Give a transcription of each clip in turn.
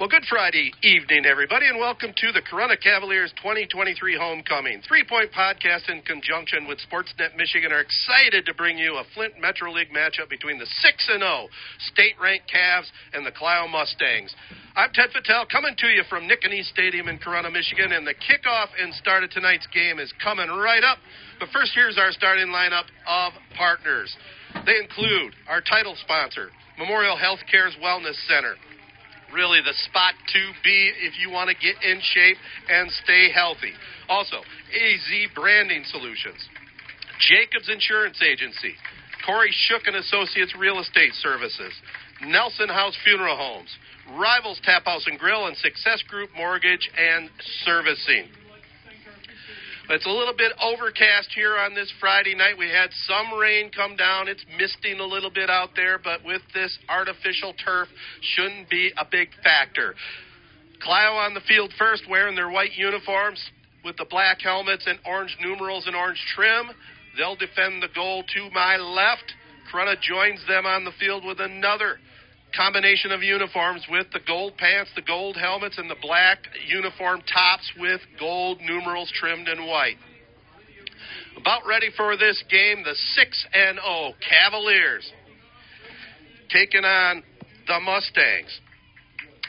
Well, good Friday evening, everybody, and welcome to the Corunna Cavaliers 2023 homecoming. Three Point Podcast, in conjunction with Sportsnet Michigan, are excited to bring you a Flint Metro League matchup between the 6 and 0 state ranked Cavs and the Clio Mustangs. I'm Ted Fattal, coming to you from Nittany Stadium in Corunna, Michigan, and the kickoff and start of tonight's game is coming right up. But first, here's our starting lineup of partners. They include our title sponsor, Memorial Healthcare's Wellness Center really the spot to be if you want to get in shape and stay healthy. Also, AZ Branding Solutions, Jacobs Insurance Agency, Corey Shook and Associates Real Estate Services, Nelson House Funeral Homes, Rivals Tap House and Grill, and Success Group Mortgage and Servicing. It's a little bit overcast here on this Friday night. We had some rain come down. It's misting a little bit out there, but with this artificial turf, shouldn't be a big factor. Clio on the field first, wearing their white uniforms with the black helmets and orange numerals and orange trim. They'll defend the goal to my left. Corunna joins them on the field with another combination of uniforms with the gold pants, the gold helmets, and the black uniform tops with gold numerals trimmed in white. About ready for this game, the 6 and 0 Cavaliers taking on the Mustangs.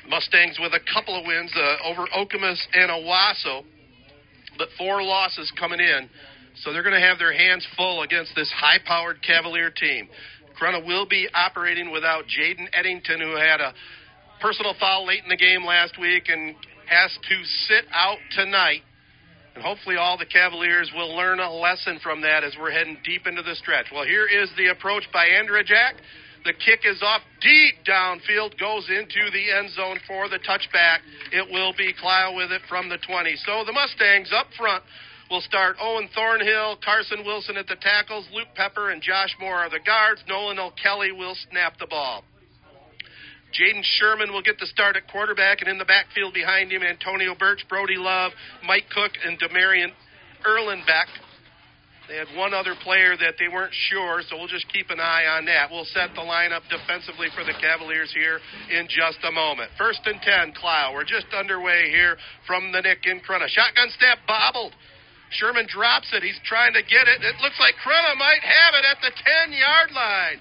Mustangs with a couple of wins uh, over Okemos and Owosso, but four losses coming in. So they're going to have their hands full against this high powered Cavalier team. Corunna will be operating without Jaden Eddington, who had a personal foul late in the game last week and has to sit out tonight. And hopefully, all the Cavaliers will learn a lesson from that as we're heading deep into the stretch. Well, here is the approach by Andrzejak. The kick is off deep downfield, goes into the end zone for the touchback. It will be Clio with it from the 20. So the Mustangs up front will start Owen Thornhill, Carson Wilson at the tackles, Luke Pepper and Josh Moore are the guards. Nolan O'Kelly will snap the ball. Jaden Sherman will get the start at quarterback, and in the backfield behind him, Antonio Birch, Brody Love, Mike Cook, and Demarion Erlenbeck. They had one other player that they weren't sure, so we'll just keep an eye on that. We'll set the lineup defensively for the Cavaliers here in just a moment. First and 10, Clio. We're just underway here from the Nick in Corunna. Shotgun step bobbled Sherman drops it. He's trying to get it. It looks like Corunna might have it at the 10 yard line.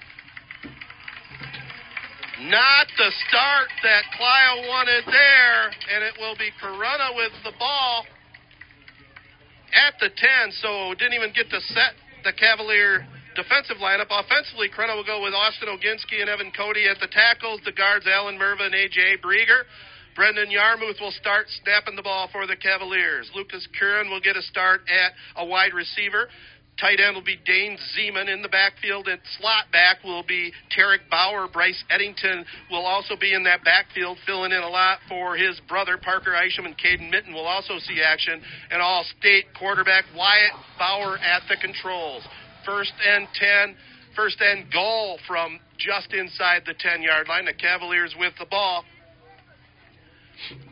Not the start that Clio wanted there, and it will be Corunna with the ball at the 10, so didn't even get to set the Cavalier defensive lineup. Offensively, Corunna will go with Austin Oginski and Evan Cody at the tackles, the guards Alan Merva and A.J. Brieger. Brendan Yarmouth will start snapping the ball for the Cavaliers. Lucas Curran will get a start at a wide receiver. Tight end will be Dane Zeman in the backfield, and slot back will be Tarek Bauer. Bryce Eddington will also be in that backfield, filling in a lot for his brother Parker Isham, and Caden Mitten will also see action. And all state quarterback Wyatt Bauer at the controls. First and 10, first and goal from just inside the 10 yard line. The Cavaliers with the ball.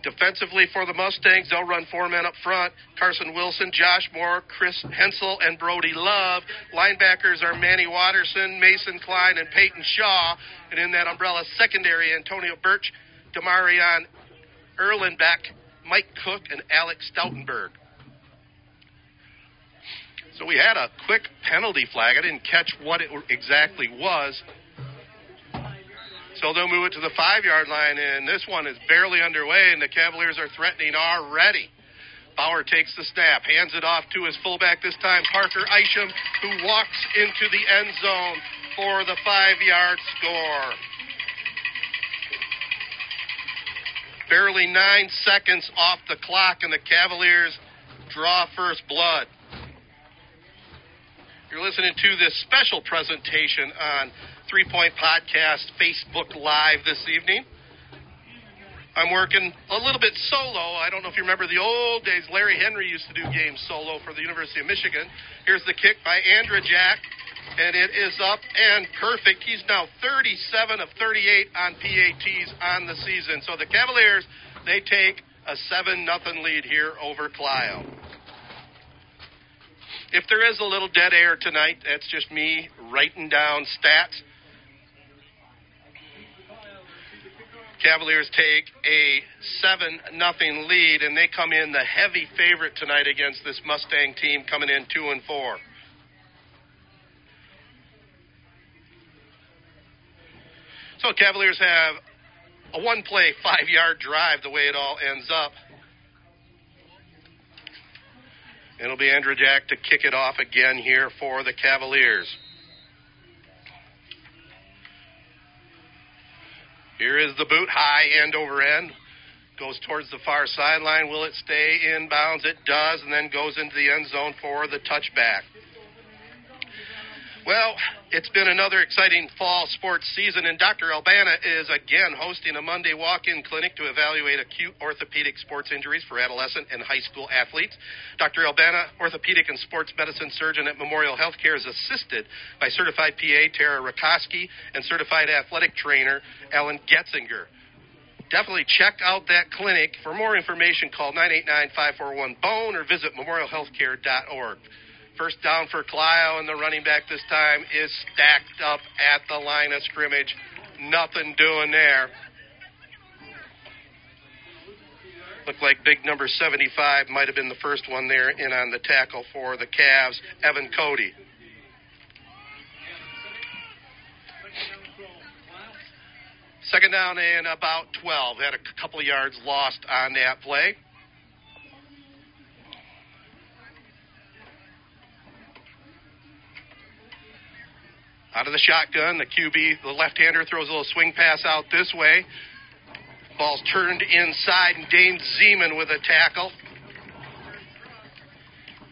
Defensively for the Mustangs, they'll run four men up front Carson Wilson, Josh Moore, Chris Hensel, and Brody Love. Linebackers are Manny Watterson, Mason Klein, and Peyton Shaw. And in that umbrella secondary, Antonio Birch, Demarion Erlenbeck, Mike Cook, and Alex Stoutenberg. So we had a quick penalty flag. I didn't catch what it exactly was. So they'll move it to the five yard line, and this one is barely underway, and the Cavaliers are threatening already. Bauer takes the snap, hands it off to his fullback this time, Parker Isham, who walks into the end zone for the five yard score. Barely nine seconds off the clock, and the Cavaliers draw first blood. You're listening to this special presentation on Three Point Podcast Facebook Live this evening. I'm working a little bit solo. I don't know if you remember the old days. Larry Henry used to do games solo for the University of Michigan. Here's the kick by Andrzejak, and it is up and perfect. He's now 37 of 38 on PATs on the season. So the Cavaliers, they take a 7 nothing lead here over Clio. If there is a little dead air tonight, that's just me writing down stats. Cavaliers take a 7 nothing lead, and they come in the heavy favorite tonight against this Mustang team coming in 2 and 4. So Cavaliers have a one play, five yard drive the way it all ends up. It'll be Andrzejak to kick it off again here for the Cavaliers. Here is the boot, high end over end. Goes towards the far sideline. Will it stay in bounds? It does, and then goes into the end zone for the touchback. Well, it's been another exciting fall sports season, and Dr. Albana is again hosting a Monday walk in clinic to evaluate acute orthopedic sports injuries for adolescent and high school athletes. Dr. Albana, orthopedic and sports medicine surgeon at Memorial Healthcare, is assisted by certified PA Tara Rakoski and certified athletic trainer Ellen Getzinger. Definitely check out that clinic. For more information, call 989 541 BONE or visit memorialhealthcare.org. First down for Clio, and the running back this time is stacked up at the line of scrimmage. Nothing doing there. Looked like big number 75 might have been the first one there in on the tackle for the Cavs, Evan Cody. Second down and about 12. Had a couple yards lost on that play. Out of the shotgun, the QB, the left hander, throws a little swing pass out this way. Ball's turned inside, and Dane Zeman with a tackle.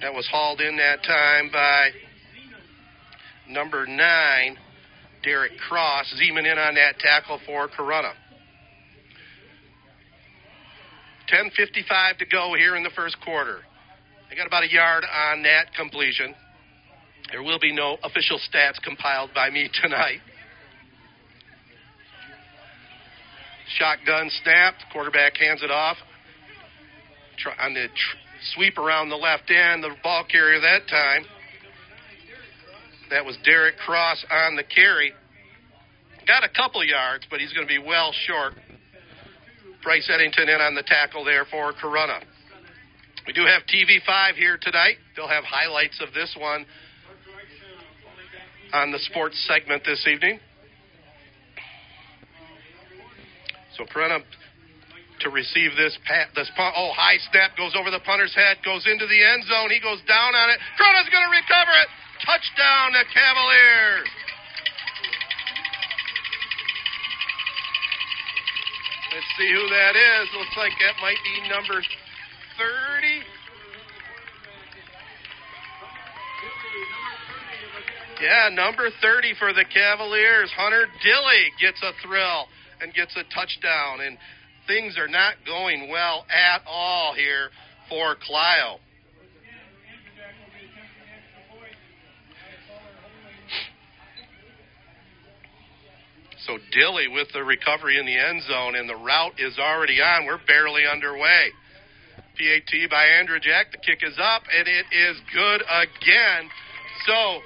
That was hauled in that time by number nine, Derek Cross. Zeman in on that tackle for Corunna. 10.55 to go here in the first quarter. They got about a yard on that completion. There will be no official stats compiled by me tonight. Shotgun snapped. Quarterback hands it off. on the tr- sweep around the left end, the ball carrier that time. That was Derek Cross on the carry. Got a couple yards, but he's going to be well short. Bryce Eddington in on the tackle there for Corunna. We do have TV5 here tonight. They'll have highlights of this one on the sports segment this evening. So Corunna to receive this pat, this punt. Oh, high snap goes over the punter's head, goes into the end zone. He goes down on it. Corunna's going to recover it. Touchdown, the Cavaliers. Let's see who that is. Looks like that might be number 30. Yeah, number 30 for the Cavaliers. Hunter Dilly gets a thrill and gets a touchdown. And things are not going well at all here for Clio. So Dilly with the recovery in the end zone, and the route is already on. We're barely underway. PAT by Andrzejak. The kick is up, and it is good again. So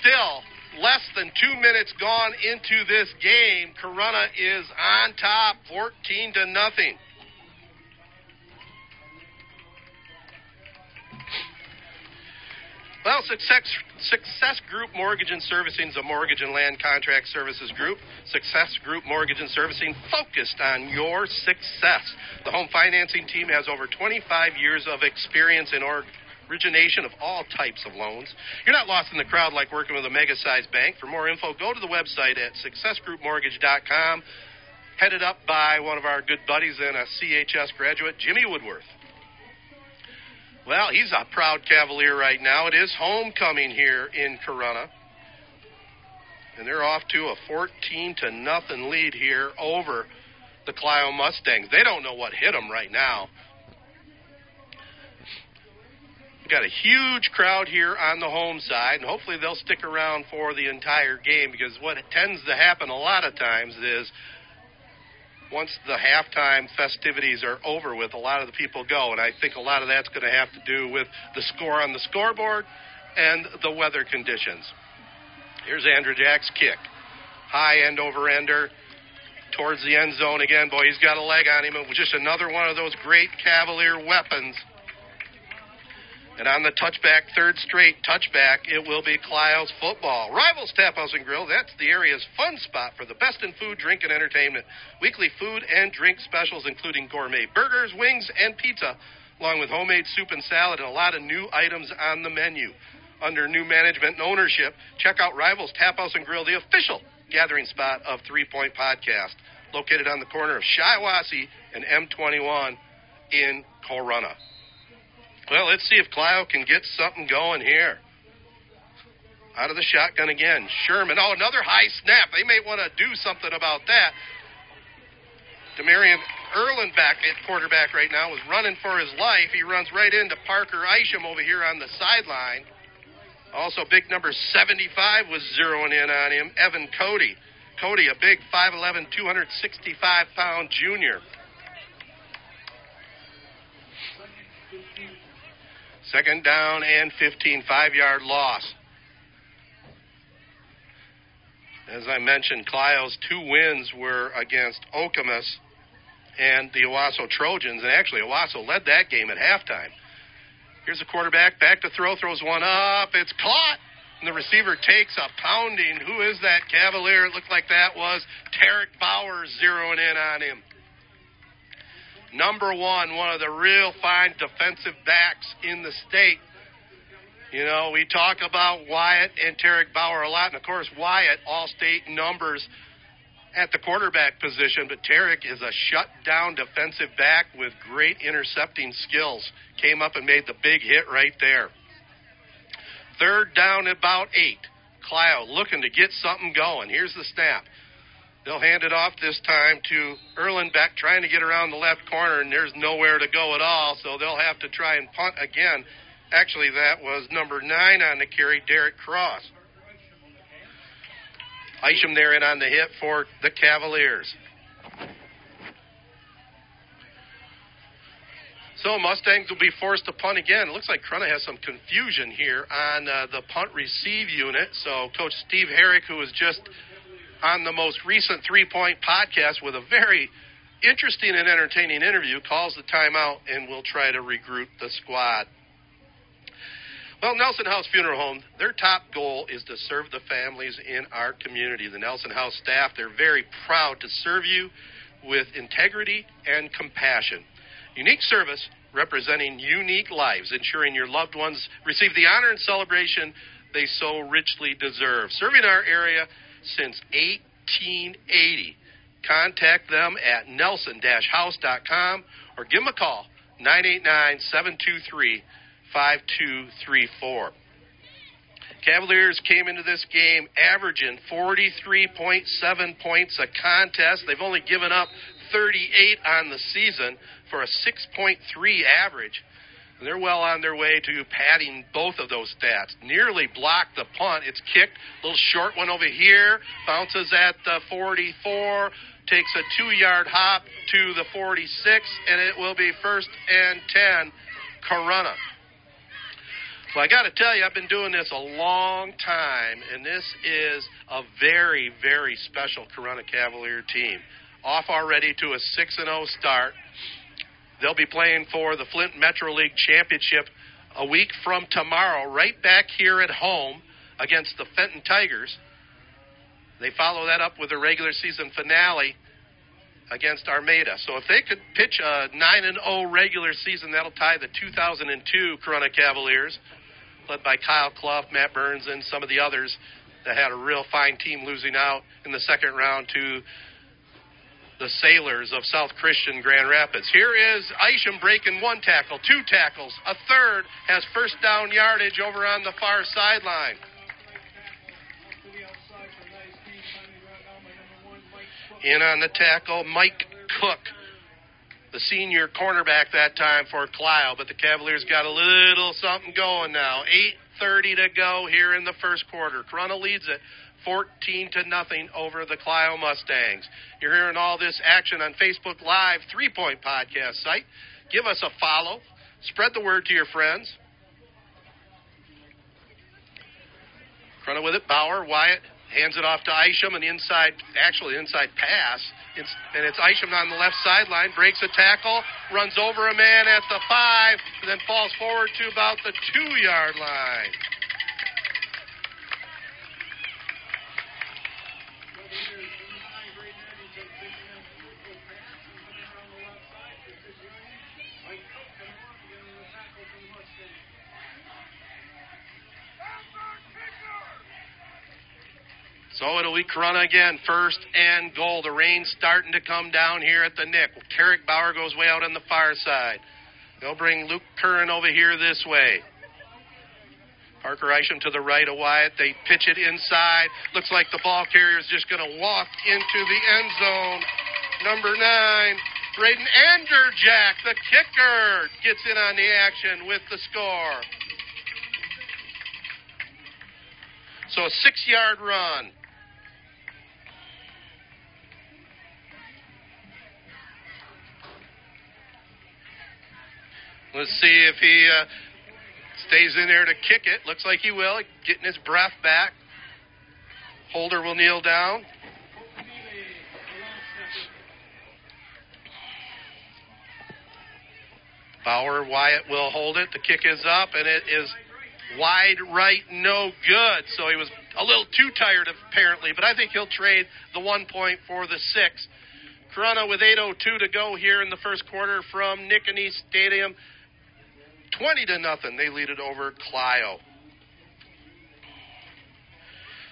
Still, less than two minutes gone into this game. Corunna is on top, 14 to nothing. Well, Success, Success Group Mortgage and Servicing is a mortgage and land contract services group. Success Group Mortgage and Servicing focused on your success. The home financing team has over 25 years of experience in org origination of all types of loans. You're not lost in the crowd like working with a mega sized bank. For more info, go to the website at successgroupmortgage.com, headed up by one of our good buddies and a CHS graduate, Jimmy Woodworth. Well, he's a proud Cavalier right now. It is homecoming here in Corunna. And they're off to a 14 to nothing lead here over the Clio Mustangs. They don't know what hit them right now. We've got a huge crowd here on the home side, and hopefully they'll stick around for the entire game because what tends to happen a lot of times is once the halftime festivities are over with, a lot of the people go, and I think a lot of that's going to have to do with the score on the scoreboard and the weather conditions. Here's Andrzejak's kick. High end over ender towards the end zone again. Boy, he's got a leg on him. Just another one of those great Cavalier weapons. And on the touchback, third straight touchback, it will be Clio's football. Rivals Tap House and Grill, that's the area's fun spot for the best in food, drink, and entertainment. Weekly food and drink specials, including gourmet burgers, wings, and pizza, along with homemade soup and salad, and a lot of new items on the menu. Under new management and ownership, check out Rivals Tap House and Grill, the official gathering spot of Three Point Podcast, located on the corner of Shiawassee and M21 in Corunna. Well, let's see if Clio can get something going here. Out of the shotgun again. Sherman. Oh, another high snap. They may want to do something about that. Demarion Erlenbeck at quarterback right now was running for his life. He runs right into Parker Isham over here on the sideline. Also, big number 75 was zeroing in on him. Evan Cody. Cody, a big 5'11, 265 pound junior. Second down and 15, five yard loss. As I mentioned, Clio's two wins were against Okemos and the Owosso Trojans, and actually Owosso led that game at halftime. Here's the quarterback, back to throw, throws one up, it's caught, and the receiver takes a pounding. Who is that Cavalier? It looked like that was Tarek Bauer zeroing in on him number one, one of the real fine defensive backs in the state. You know, we talk about Wyatt and Tarek Bauer a lot, and of course, Wyatt, all state numbers at the quarterback position, but Tarek is a shutdown defensive back with great intercepting skills. Came up and made the big hit right there. Third down, about eight. Clio looking to get something going. Here's the snap. They'll hand it off this time to Erlenbeck trying to get around the left corner, and there's nowhere to go at all, so they'll have to try and punt again. Actually, that was number nine on the carry, Derek Cross. Isham there in on the hit for the Cavaliers. So Mustangs will be forced to punt again. It looks like Corunna has some confusion here on uh, the punt receive unit. So Coach Steve Herrick, who was just on the most recent three point podcast with a very interesting and entertaining interview, calls the timeout, and we'll try to regroup the squad. Well, Nelson House Funeral Home, their top goal is to serve the families in our community. The Nelson House staff, they're very proud to serve you with integrity and compassion. Unique service representing unique lives, ensuring your loved ones receive the honor and celebration they so richly deserve. Serving our area since 1880. Contact them at nelson-house.com or give them a call, 989-723-5234. Cavaliers came into this game averaging 43.7 points a contest. They've only given up 38 on the season for a 6.3 average. They're well on their way to padding both of those stats. Nearly blocked the punt. It's kicked. Little short one over here. Bounces at the 44. Takes a two yard hop to the 46. And it will be first and 10. Corunna. Well, I got to tell you, I've been doing this a long time, and this is a very, very special Corunna Cavalier team. Off already to a 6 0 start. They'll be playing for the Flint Metro League Championship a week from tomorrow, right back here at home against the Fenton Tigers. They follow that up with a regular season finale against Armada. So if they could pitch a 9 and 0 regular season, that'll tie the 2002 Corunna Cavaliers, led by Kyle Clough, Matt Burns, and some of the others that had a real fine team losing out in the second round to the Sailors of South Christian Grand Rapids. Here is Isham breaking one tackle, two tackles, a third has first down yardage over on the far sideline. In on the tackle, Mike Cook, the senior cornerback that time for Clio, but the Cavaliers got a little something going now. 8.30 to go here in the first quarter. Corunna leads it 14 to nothing over the Clio Mustangs. You're hearing all this action on Facebook Live, Three Point Podcast site. Give us a follow. Spread the word to your friends. Front with it, Bauer, Wyatt, Hands it off to Isham, an inside, actually inside pass. It's, and it's Isham on the left sideline, breaks a tackle, runs over a man at the five, and then falls forward to about the two yard line. Be Corunna again, first and goal. The rain's starting to come down here at the Nick. Tarek Bauer goes way out on the far side. They'll bring Luke Curran over here this way. Parker Isham to the right of Wyatt. They pitch it inside. Looks like the ball carrier is just going to walk into the end zone. Number nine, Braden Andrzejak, the kicker, gets in on the action with the score. So a six yard run. Let's see if he uh, stays in there to kick it. Looks like he will. Getting his breath back. Holder will kneel down. Bauer Wyatt will hold it. The kick is up, and it is wide right, no good. So he was a little too tired, apparently, but I think he'll trade the one point for the six. Corunna with 8.02 to go here in the first quarter from Nittany Stadium. 20 to nothing. They lead it over Clio.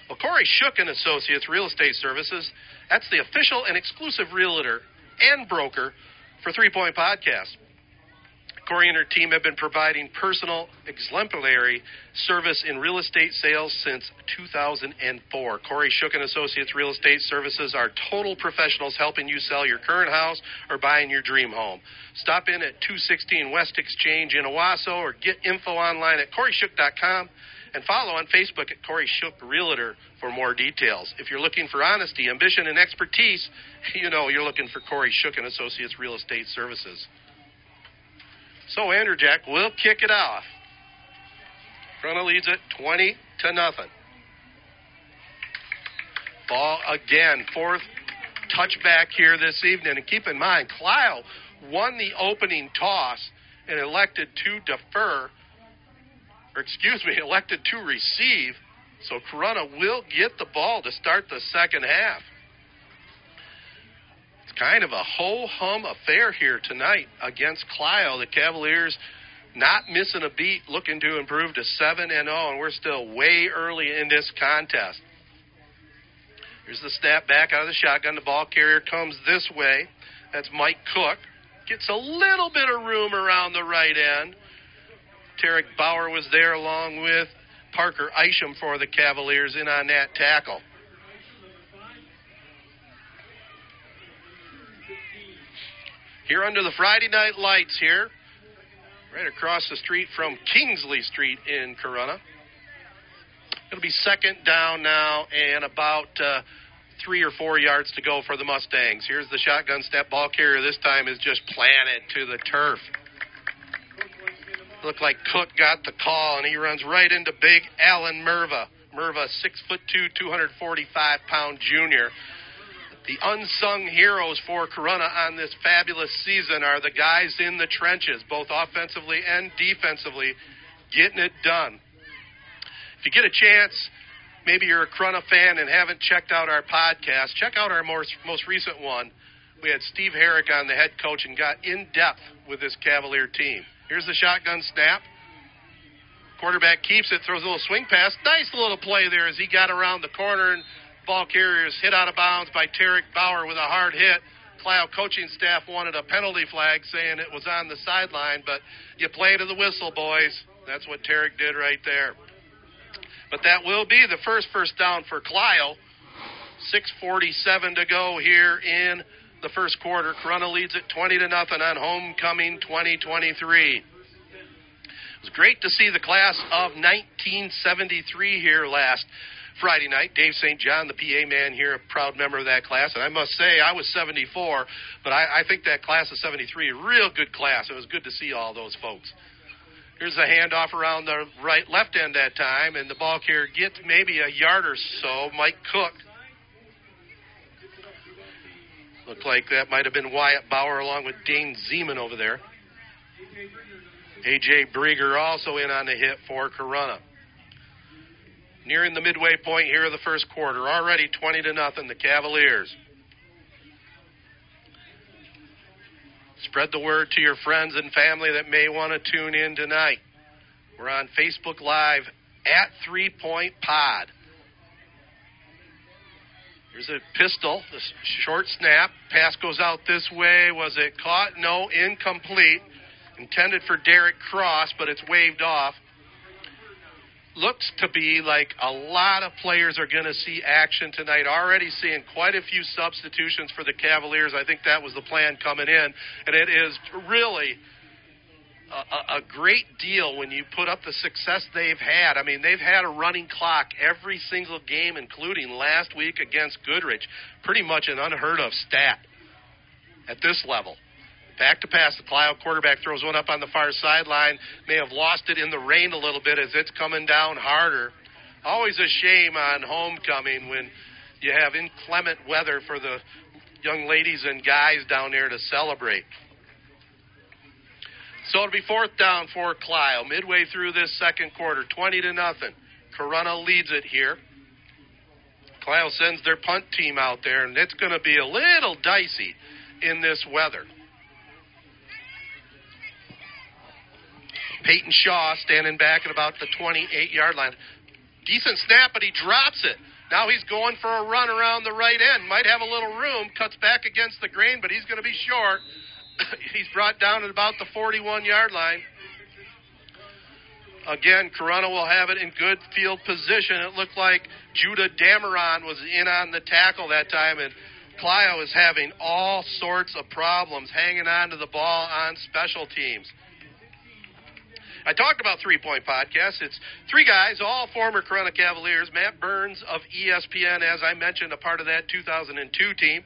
Well, Corey Shook and Associates Real Estate Services, that's the official and exclusive realtor and broker for Three Point Podcast. Corey and her team have been providing personal, exemplary service in real estate sales since 2004. Corey Shook and Associates Real Estate Services are total professionals helping you sell your current house or buying your dream home. Stop in at 216 West Exchange in Owosso or get info online at coryshook.com and follow on Facebook at Corey Shook Realtor for more details. If you're looking for honesty, ambition, and expertise, you know you're looking for Corey Shook and Associates Real Estate Services. So Andrzejak will kick it off. Corunna leads it 20 to nothing. Ball again, fourth touchback here this evening. And keep in mind, Clio won the opening toss and elected to defer, or excuse me, elected to receive. So Corunna will get the ball to start the second half. Kind of a ho hum affair here tonight against Clio. The Cavaliers not missing a beat, looking to improve to 7 and 0, and we're still way early in this contest. Here's the snap back out of the shotgun. The ball carrier comes this way. That's Mike Cook. Gets a little bit of room around the right end. Tarek Bauer was there along with Parker Isham for the Cavaliers in on that tackle. Here under the Friday night lights here, right across the street from Kingsley Street in Corunna. It'll be second down now and about uh, three or four yards to go for the Mustangs. Here's the shotgun step ball carrier. This time is just planted to the turf. Looked like Cook got the call, and he runs right into big Alan Merva. Merva, six foot two, 245 pound junior. The unsung heroes for Corunna on this fabulous season are the guys in the trenches, both offensively and defensively, getting it done. If you get a chance, maybe you're a Corunna fan and haven't checked out our podcast, check out our most, most recent one. We had Steve Herrick on, the head coach, and got in depth with this Cavalier team. Here's the shotgun snap. Quarterback keeps it, throws a little swing pass. Nice little play there as he got around the corner and ball carrier is hit out of bounds by Tarek Bauer with a hard hit. Clio coaching staff wanted a penalty flag saying it was on the sideline, but you play to the whistle, boys. That's what Tarek did right there. But that will be the first first down for Clio. 6:47 to go here in the first quarter. Corunna leads it 20 to nothing on homecoming 2023. It was great to see the class of 1973 here last Friday night. Dave St. John, the PA man here, a proud member of that class. And I must say, I was 74, but I, I think that class of 73, a real good class. It was good to see all those folks. Here's a handoff around the right left end that time, and the ball carrier gets maybe a yard or so. Mike Cook. Looked like that might have been Wyatt Bauer along with Dane Zeman over there. A.J. Brieger also in on the hit for Corunna. Nearing the midway point here of the first quarter, already 20 to nothing, the Cavaliers. Spread the word to your friends and family that may want to tune in tonight. We're on Facebook Live at Three Point Pod. Here's a pistol, the short snap. Pass goes out this way. Was it caught? No, incomplete. Intended for Derek Cross, but it's waved off looks to be like a lot of players are going to see action tonight. Already seeing quite a few substitutions for the Cavaliers. I think that was the plan coming in, and it is really a, a, great deal when you put up the success they've had. I mean, they've had a running clock every single game, including last week against Goodrich. Pretty much an unheard of stat at this level. Back to pass. The Clio quarterback throws one up on the far sideline. May have lost it in the rain a little bit as it's coming down harder. Always a shame on homecoming when you have inclement weather for the young ladies and guys down there to celebrate. So it'll be fourth down for Clio. Midway through this second quarter, 20 to nothing. Corunna leads it here. Clio sends their punt team out there, and it's going to be a little dicey in this weather. Peyton Shaw standing back at about the 28 yard line. Decent snap, but he drops it. Now he's going for a run around the right end. Might have a little room. Cuts back against the grain, but he's going to be short. he's brought down at about the 41 yard line. Again, Corunna will have it in good field position. It looked like Judah Dameron was in on the tackle that time, and Clio is having all sorts of problems hanging on to the ball on special teams. I talked about Three Point Podcast. It's three guys, all former Corunna Cavaliers. Matt Burns of ESPN, as I mentioned, a part of that 2002 team.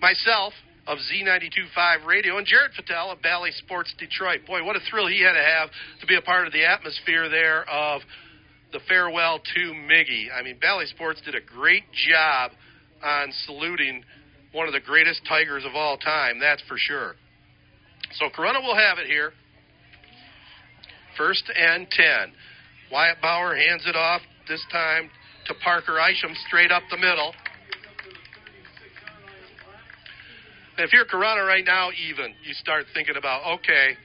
Myself of Z92.5 Radio, and Jared Fattal of Bally Sports Detroit. Boy, what a thrill he had to have to be a part of the atmosphere there of the farewell to Miggy. I mean, Bally Sports did a great job on saluting one of the greatest Tigers of all time, that's for sure. So Corunna will have it here. First and 10. Wyatt Bauer hands it off, this time to Parker Isham, straight up the middle. If you're Corunna right now, even, you start thinking about, okay,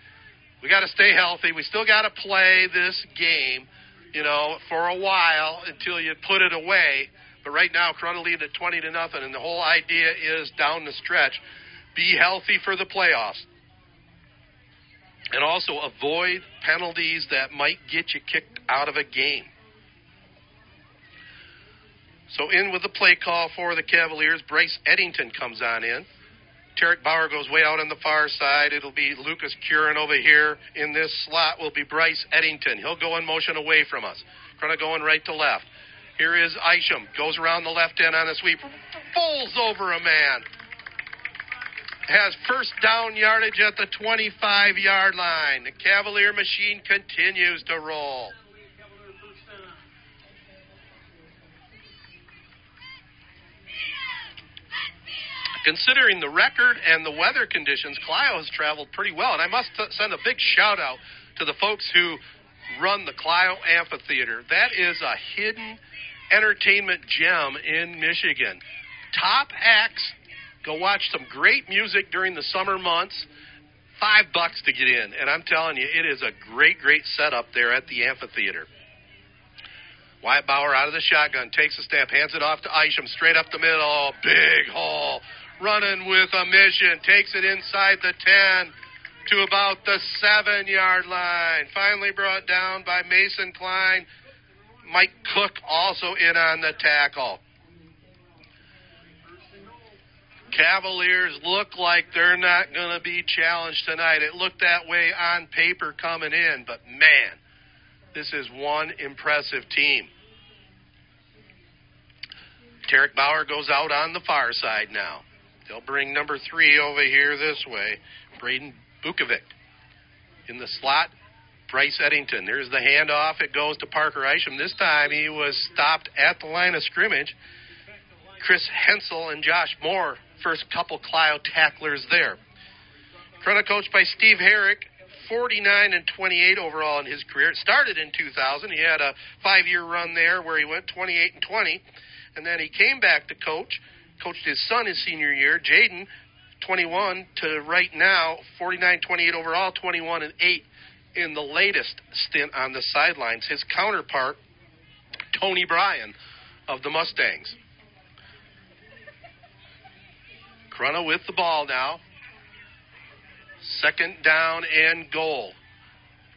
we got to stay healthy. We still got to play this game, you know, for a while until you put it away. But right now, Corunna lead at 20 to nothing, and the whole idea is down the stretch, be healthy for the playoffs and also avoid penalties that might get you kicked out of a game. So in with the play call for the Cavaliers, Bryce Eddington comes on in. Tarek Bauer goes way out on the far side. It'll be Lucas Curran over here. In this slot will be Bryce Eddington. He'll go in motion away from us. Kind of going right to left. Here is Isham. Goes around the left end on a sweep. Falls over a man has first down yardage at the 25 yard line. The Cavalier machine continues to roll. Considering the record and the weather conditions, Clio has traveled pretty well. And I must send a big shout out to the folks who run the Clio Amphitheater. That is a hidden entertainment gem in Michigan. Top acts Go watch some great music during the summer months. Five bucks to get in. And I'm telling you, it is a great, great setup there at the amphitheater. Wyatt Bauer out of the shotgun, takes a step, hands it off to Isham, straight up the middle. Big hole. Running with a mission. Takes it inside the 10 to about the 7 yard line. Finally brought down by Mason Klein. Mike Cook also in on the tackle. Cavaliers look like they're not going to be challenged tonight. It looked that way on paper coming in, but man, this is one impressive team. Tarek Bauer goes out on the far side now. They'll bring number three over here this way, Braden Bukovic. In the slot, Bryce Eddington. There's the handoff. It goes to Parker Isham. This time he was stopped at the line of scrimmage. Chris Hensel and Josh Moore, first couple Clio tacklers there. Corunna coached by Steve Herrick, 49 and 28 overall in his career. It started in 2000. He had a five-year run there where he went 28 and 20, and then he came back to coach. Coached his son his senior year, Jaden, 21 to right now, 49 28 overall, 21 and 8 in the latest stint on the sidelines. His counterpart, Tony Bryan of the Mustangs. Corunna with the ball now. Second down and goal.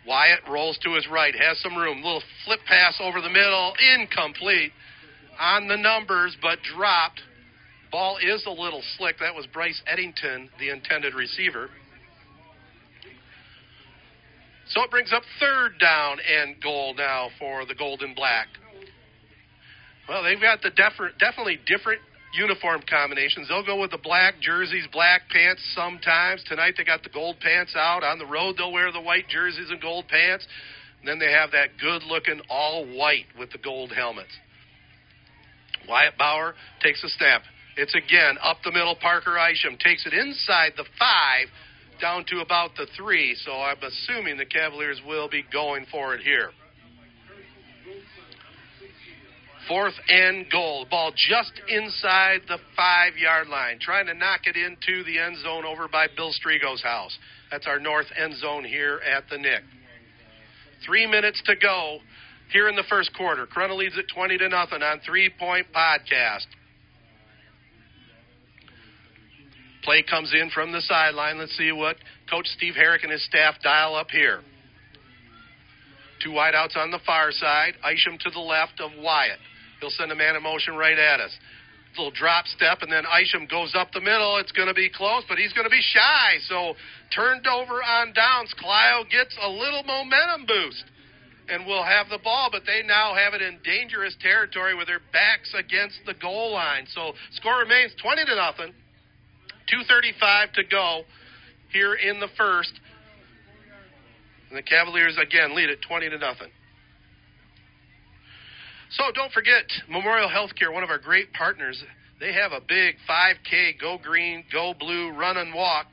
Wyatt rolls to his right, has some room. Little flip pass over the middle, incomplete on the numbers, but dropped. Ball is a little slick. That was Bryce Eddington, the intended receiver. So it brings up third down and goal now for the Golden Black. Well, they've got the def- definitely different uniform combinations. They'll go with the black jerseys, black pants sometimes. Tonight they got the gold pants out. On the road they'll wear the white jerseys and gold pants. And then they have that good looking all white with the gold helmets. Wyatt Bauer takes a snap. It's again up the middle. Parker Isham takes it inside the five down to about the three. So I'm assuming the Cavaliers will be going for it here. Fourth and goal. Ball just inside the five yard line. Trying to knock it into the end zone over by Bill Strigo's house. That's our north end zone here at the Nick. Three minutes to go here in the first quarter. Corunna leads at 20 to nothing on Three Point Podcast. Play comes in from the sideline. Let's see what Coach Steve Herrick and his staff dial up here. Two wideouts on the far side. Isham to the left of Wyatt. He'll send a man in motion right at us. Little drop step, and then Isham goes up the middle. It's going to be close, but he's going to be shy. So turned over on downs. Clio gets a little momentum boost and will have the ball, but they now have it in dangerous territory with their backs against the goal line. So score remains 20 to nothing. 235 to go here in the first. And the Cavaliers again lead it 20 to nothing. So don't forget Memorial Healthcare, one of our great partners. They have a big 5K Go Green, Go Blue run and walk.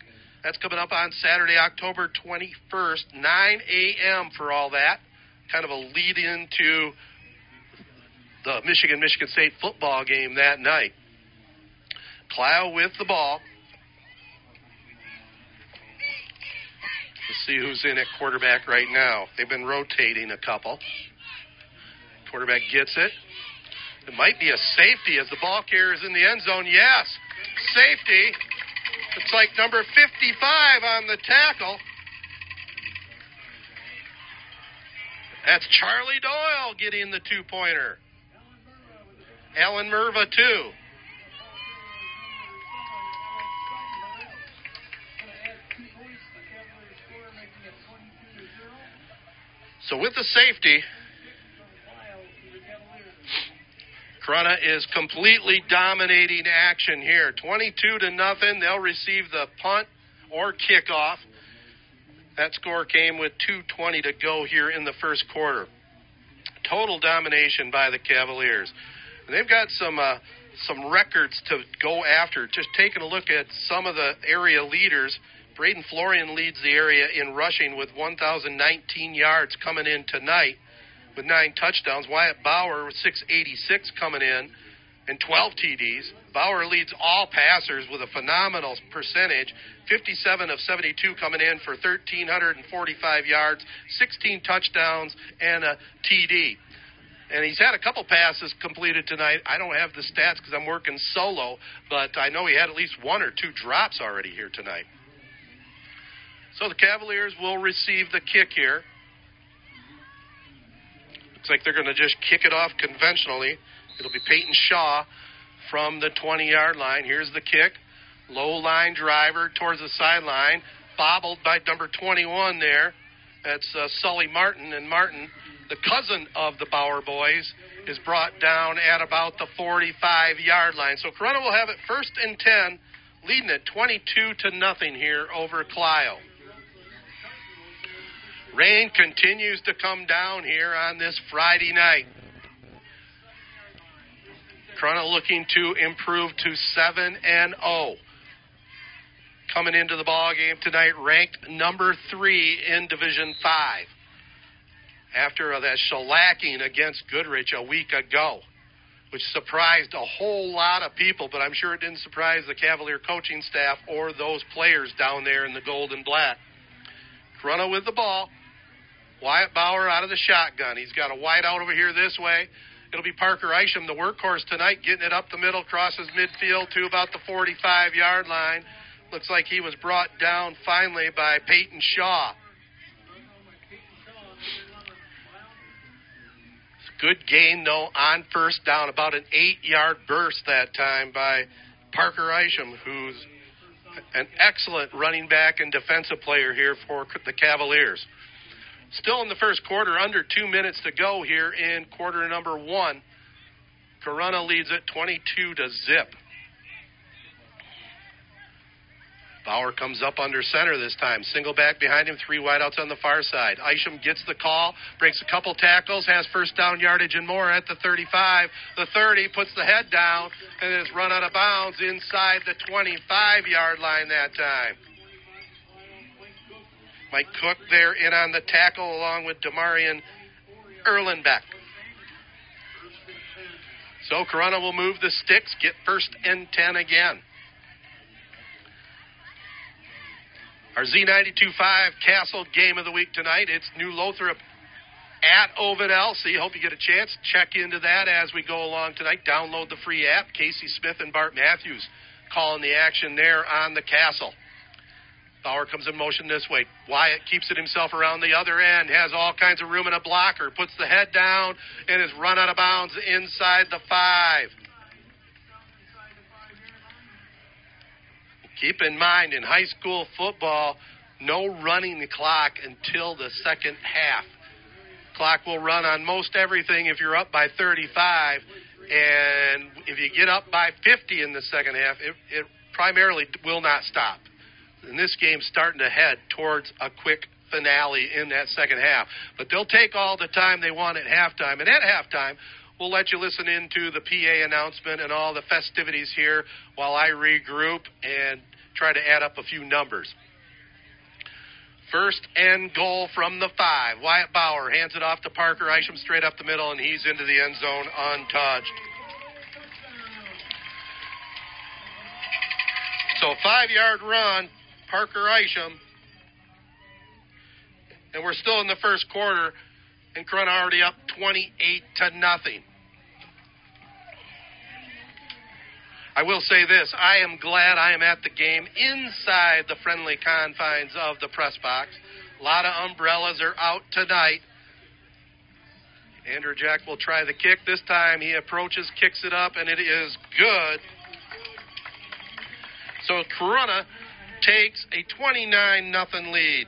That's coming up on Saturday, October 21st, 9 a.m. for all that. Kind of a lead into the Michigan Michigan State football game that night. Clio with the ball. Let's see who's in at quarterback right now. They've been rotating a couple. Quarterback gets it. It might be a safety as the ball carrier is in the end zone. Yes, safety. It's like number 55 on the tackle. That's Charlie Doyle getting the two pointer. Alan Merva, too. So with the safety, Corunna is completely dominating action here. 22 to nothing. They'll receive the punt or kickoff. That score came with 2:20 to go here in the first quarter. Total domination by the Cavaliers. And they've got some uh, some records to go after. Just taking a look at some of the area leaders. Braden Florian leads the area in rushing with 1,019 yards coming in tonight with nine touchdowns. Wyatt Bauer with 686 coming in and 12 TDs. Bauer leads all passers with a phenomenal percentage 57 of 72 coming in for 1,345 yards, 16 touchdowns, and a TD. And he's had a couple passes completed tonight. I don't have the stats because I'm working solo, but I know he had at least one or two drops already here tonight. So the Cavaliers will receive the kick here. Looks like they're going to just kick it off conventionally. It'll be Peyton Shaw from the 20 yard line. Here's the kick. Low line driver towards the sideline. Bobbled by number 21 there. That's uh, Sully Martin. And Martin, the cousin of the Bauer boys, is brought down at about the 45 yard line. So Corunna will have it first and 10, leading it 22 to nothing here over Clio. Rain continues to come down here on this Friday night. Corunna looking to improve to 7 and 0. Coming into the ball game tonight, ranked number three in Division Five. After that shellacking against Goodrich a week ago, which surprised a whole lot of people, but I'm sure it didn't surprise the Cavalier coaching staff or those players down there in the gold and black. Corunna with the ball. Wyatt Bauer out of the shotgun. He's got a wide out over here this way. It'll be Parker Isham, the workhorse tonight, getting it up the middle, crosses midfield to about the 45 yard line. Looks like he was brought down finally by Peyton Shaw. Good gain, though, on first down. About an eight yard burst that time by Parker Isham, who's an excellent running back and defensive player here for the Cavaliers. Still in the first quarter, under two minutes to go here in quarter number one. Corunna leads it 22 to zip. Bauer comes up under center this time. Single back behind him, three wideouts on the far side. Isham gets the call, breaks a couple tackles, has first down yardage and more at the 35. The 30 puts the head down and is run out of bounds inside the 25 yard line that time. Mike Cook there in on the tackle along with Demarion Erlenbeck. So Corunna will move the sticks, get first and 10 again. Our Z92.5 Castle game of the week tonight. It's New Lothrop at Ovid Elsie. Hope you get a chance. Check into that as we go along tonight. Download the free app. Casey Smith and Bart Matthews calling the action there on the castle. Bauer comes in motion this way. Wyatt keeps it himself around the other end, has all kinds of room in a blocker, puts the head down, and is run out of bounds inside the five. Keep in mind, in high school football, no running the clock until the second half. Clock will run on most everything if you're up by 35, and if you get up by 50 in the second half, it, it primarily will not stop and this game's starting to head towards a quick finale in that second half. But they'll take all the time they want at halftime. And at halftime, we'll let you listen into the PA announcement and all the festivities here while I regroup and try to add up a few numbers. First and goal from the five. Wyatt Bauer hands it off to Parker Isham straight up the middle, and he's into the end zone untouched. So five yard run Parker Isham. And we're still in the first quarter, and Corunna already up 28 to nothing. I will say this I am glad I am at the game inside the friendly confines of the press box. A lot of umbrellas are out tonight. Andrzejak will try the kick. This time he approaches, kicks it up, and it is good. So Corunna takes a 29 nothing lead.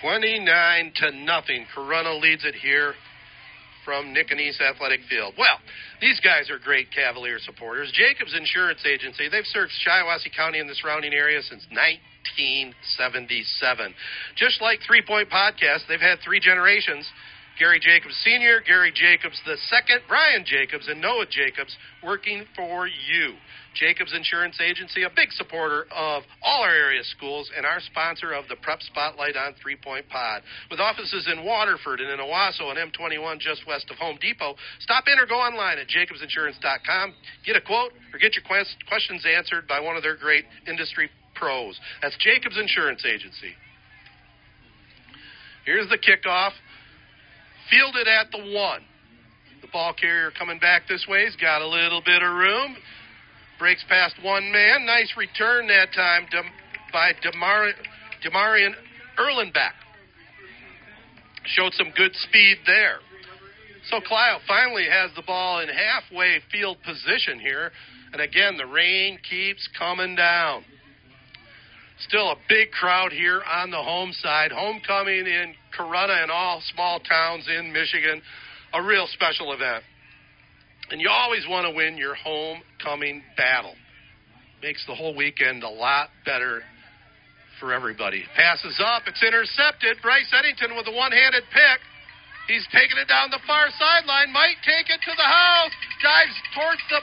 Twenty-nine to nothing. Corunna leads it here from Nicanese Athletic Field. Well, these guys are great Cavalier supporters. Jacobs Insurance Agency, they've served Shiawassee County and the surrounding area since 1977. Just like Three Point Podcast, they've had three generations Gary Jacobs Sr., Gary Jacobs II, Brian Jacobs, and Noah Jacobs working for you. Jacobs Insurance Agency, a big supporter of all our area schools and our sponsor of the Prep Spotlight on Three Point Pod. With offices in Waterford and in Owosso and M21 just west of Home Depot, stop in or go online at jacobsinsurance.com. Get a quote or get your questions answered by one of their great industry pros. That's Jacobs Insurance Agency. Here's the kickoff. Fielded at the one. The ball carrier coming back this way. He's got a little bit of room. Breaks past one man. Nice return that time by Demar- Demarion Erlenbeck. Showed some good speed there. So Clio finally has the ball in halfway field position here. And again, the rain keeps coming down. Still a big crowd here on the home side. Homecoming in Corunna and all small towns in Michigan. A real special event. And you always want to win your homecoming battle. makes the whole weekend a lot better for everybody. Passes up, it's intercepted. Bryce Eddington with a one handed pick. He's taking it down the far sideline, might take it to the house, dives towards the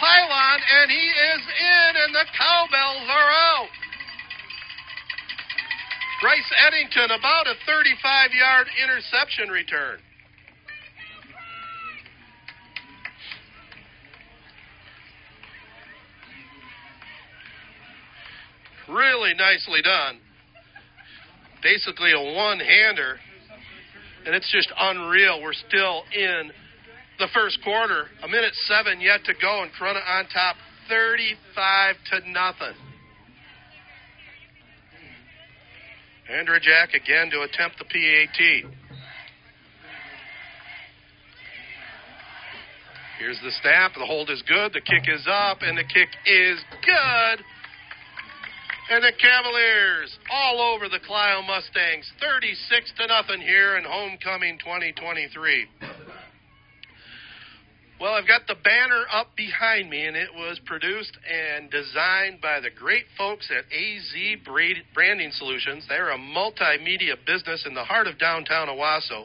pylon, and he is in, and the cowbells are out. Bryce Eddington, about a 35 yard interception return. Really nicely done. Basically a one hander. And it's just unreal. We're still in the first quarter. A minute seven yet to go, and Corunna on top 35 to nothing. Andrzejak again to attempt the PAT. Here's the snap. The hold is good. The kick is up, and the kick is good. And the Cavaliers all over the Clio Mustangs, 36 to nothing here in homecoming 2023. Well, I've got the banner up behind me, and it was produced and designed by the great folks at AZ Branding Solutions. They're a multimedia business in the heart of downtown Owosso.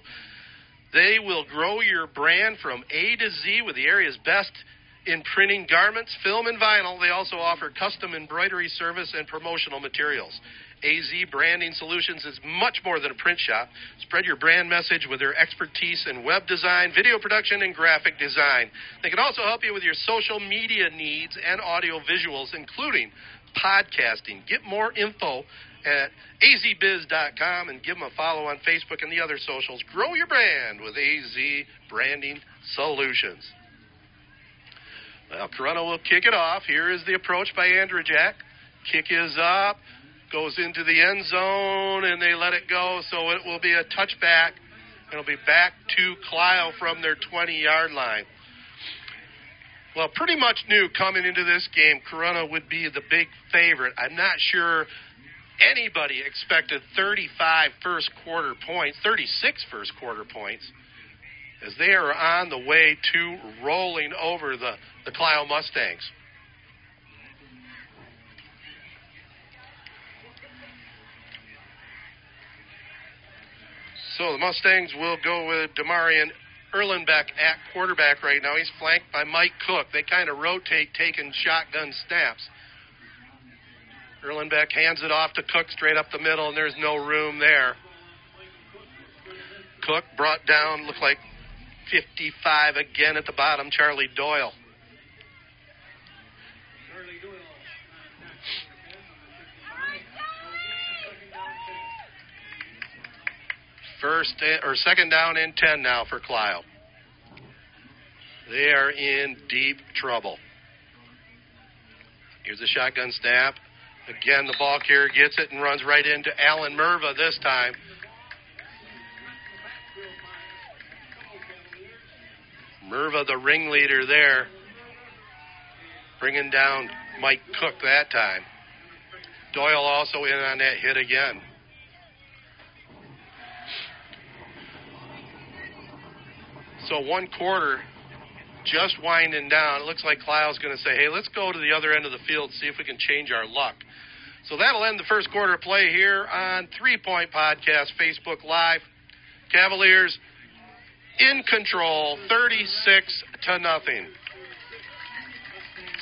They will grow your brand from A to Z with the area's best in printing garments, film, and vinyl. They also offer custom embroidery service and promotional materials. AZ Branding Solutions is much more than a print shop. Spread your brand message with their expertise in web design, video production, and graphic design. They can also help you with your social media needs and audio visuals, including podcasting. Get more info at azbiz.com and give them a follow on Facebook and the other socials. Grow your brand with AZ Branding Solutions. Well, Corunna will kick it off. Here is the approach by Andrzejak. Kick is up, goes into the end zone, and they let it go. So it will be a touchback. It'll be back to Clio from their 20 yard line. Well, pretty much knew coming into this game, Corunna would be the big favorite. I'm not sure anybody expected 35 first quarter points, 36 first quarter points, as they are on the way to rolling over the, the Clio Mustangs. So the Mustangs will go with Demarion Erlenbeck at quarterback right now. He's flanked by Mike Cook. They kind of rotate, taking shotgun snaps. Erlenbeck hands it off to Cook straight up the middle, and there's no room there. Cook brought down, looked like 55 again at the bottom, Charlie Doyle. First or second down and 10 now for Clio. They are in deep trouble. Here's a shotgun snap. Again, the ball carrier gets it and runs right into Alan Merva this time. Merva, the ringleader there, bringing down Mike Cook that time. Doyle also in on that hit again. So one quarter just winding down. It looks like Clio's going to say, hey, let's go to the other end of the field, see if we can change our luck. So that'll end the first quarter play here on Three Point Podcast, Facebook Live. Cavaliers in control, 36 to nothing.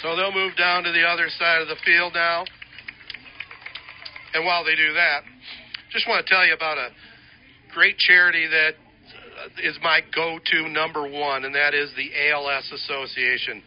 So they'll move down to the other side of the field now. And while they do that, just want to tell you about a great charity that is my go-to number one, and that is the ALS Association.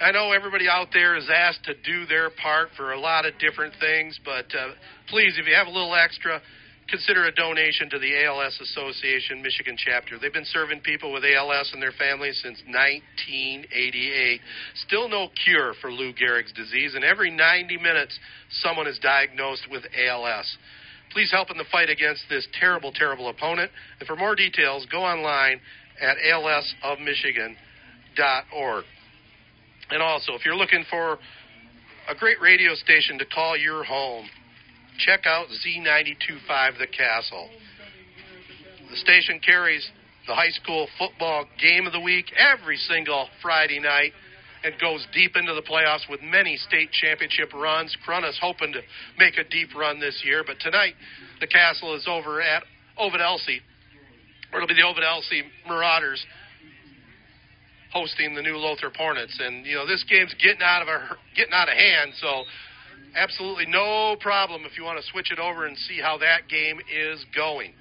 I know everybody out there is asked to do their part for a lot of different things, but uh, please, if you have a little extra, consider a donation to the ALS Association Michigan chapter. They've been serving people with ALS and their families since 1988. Still no cure for Lou Gehrig's disease, and every 90 minutes, someone is diagnosed with ALS. Please help in the fight against this terrible, terrible opponent. And for more details, go online at alsofmichigan.org. And also, if you're looking for a great radio station to call your home, check out Z925 The Castle. The station carries the high school football game of the week every single Friday night and goes deep into the playoffs with many state championship runs. Corunna's hoping to make a deep run this year, but tonight the Castle is over at Ovid Elsie, it'll be the Ovid Elsie Marauders hosting the new Lothrop Hornets. And you know this game's getting out of our getting out of hand, so absolutely no problem if you want to switch it over and see how that game is going.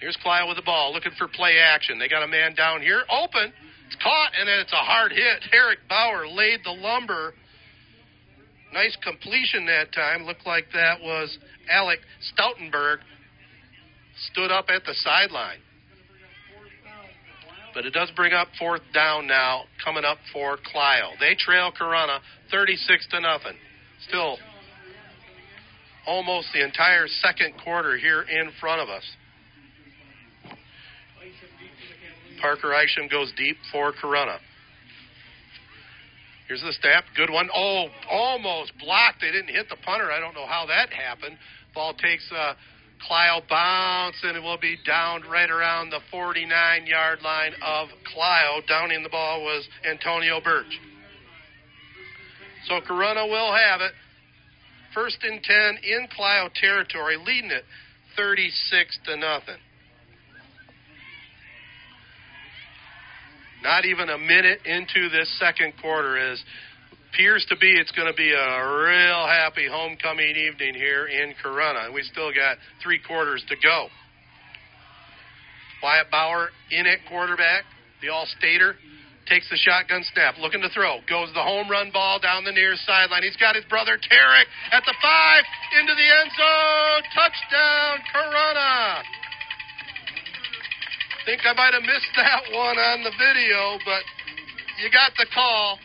Here's Clio with the ball, looking for play action. They got a man down here, open. It's caught, and then it's a hard hit. Eric Bauer laid the lumber. Nice completion that time. Looked like that was Alec Stoutenberg. Stood up at the sideline. But it does bring up fourth down now, coming up for Clio. They trail Corunna 36 to nothing. Still almost the entire second quarter here in front of us. Parker Isham goes deep for Corunna. Here's the snap. Good one. Oh, almost blocked. They didn't hit the punter. I don't know how that happened. Ball takes uh, a Clio bounce, and it will be down right around the 49 yard line of Clio. Downing the ball was Antonio Birch. So Corunna will have it. First and 10 in Clio territory, leading it 36 to nothing. Not even a minute into this second quarter is appears to be it's going to be a real happy homecoming evening here in Corunna. We still got three quarters to go. Wyatt Bauer in at quarterback, the all-stater, takes the shotgun snap, looking to throw, goes the home run ball down the near sideline. He's got his brother Tarek at the five, into the end zone, touchdown Corunna think I might have missed that one on the video, but you got the call.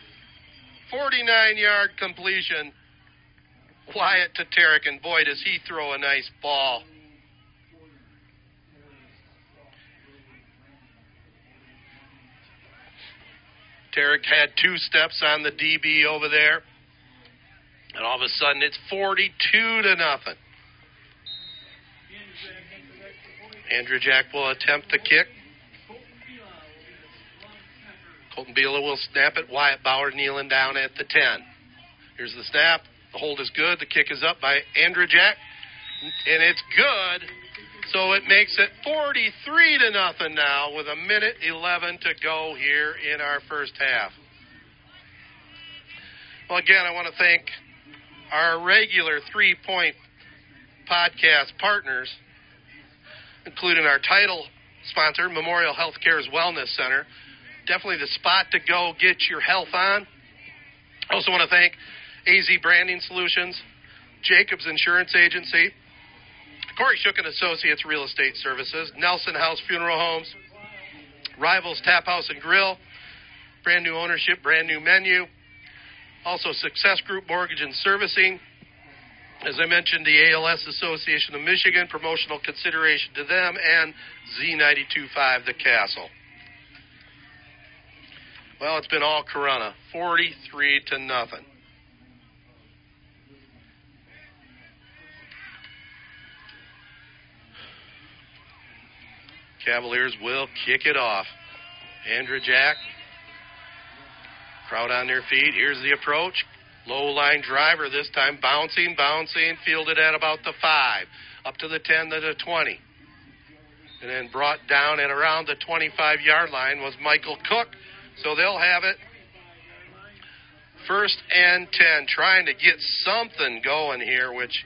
49 yard completion. Wyatt to Tarek, and boy, does he throw a nice ball. Tarek had two steps on the DB over there. And all of a sudden, it's 42 to nothing. Andrzejak will attempt the kick. Colton Beela will snap it. Wyatt Bauer kneeling down at the 10. Here's the snap. The hold is good. The kick is up by Andrzejak. And it's good. So it makes it 43 to nothing now with a minute 11 to go here in our first half. Well, again, I want to thank our regular three point podcast partners including our title sponsor, Memorial Healthcare's Wellness Center. Definitely the spot to go get your health on. I also want to thank AZ Branding Solutions, Jacobs Insurance Agency, Corey Shook and Associates Real Estate Services, Nelson House Funeral Homes, Rivals Tap House and Grill, brand new ownership, brand new menu. Also, Success Group Mortgage and Servicing, as I mentioned, the ALS Association of Michigan, promotional consideration to them, and Z92.5, The Castle. Well, it's been all Corunna, 43 to nothing. Cavaliers will kick it off. Andrzejak, crowd on their feet. Here's the approach. Low line driver this time, bouncing, bouncing, fielded at about the five, up to the 10 to the 20. And then brought down at around the 25 yard line was Michael Cook. So they'll have it first and 10, trying to get something going here, which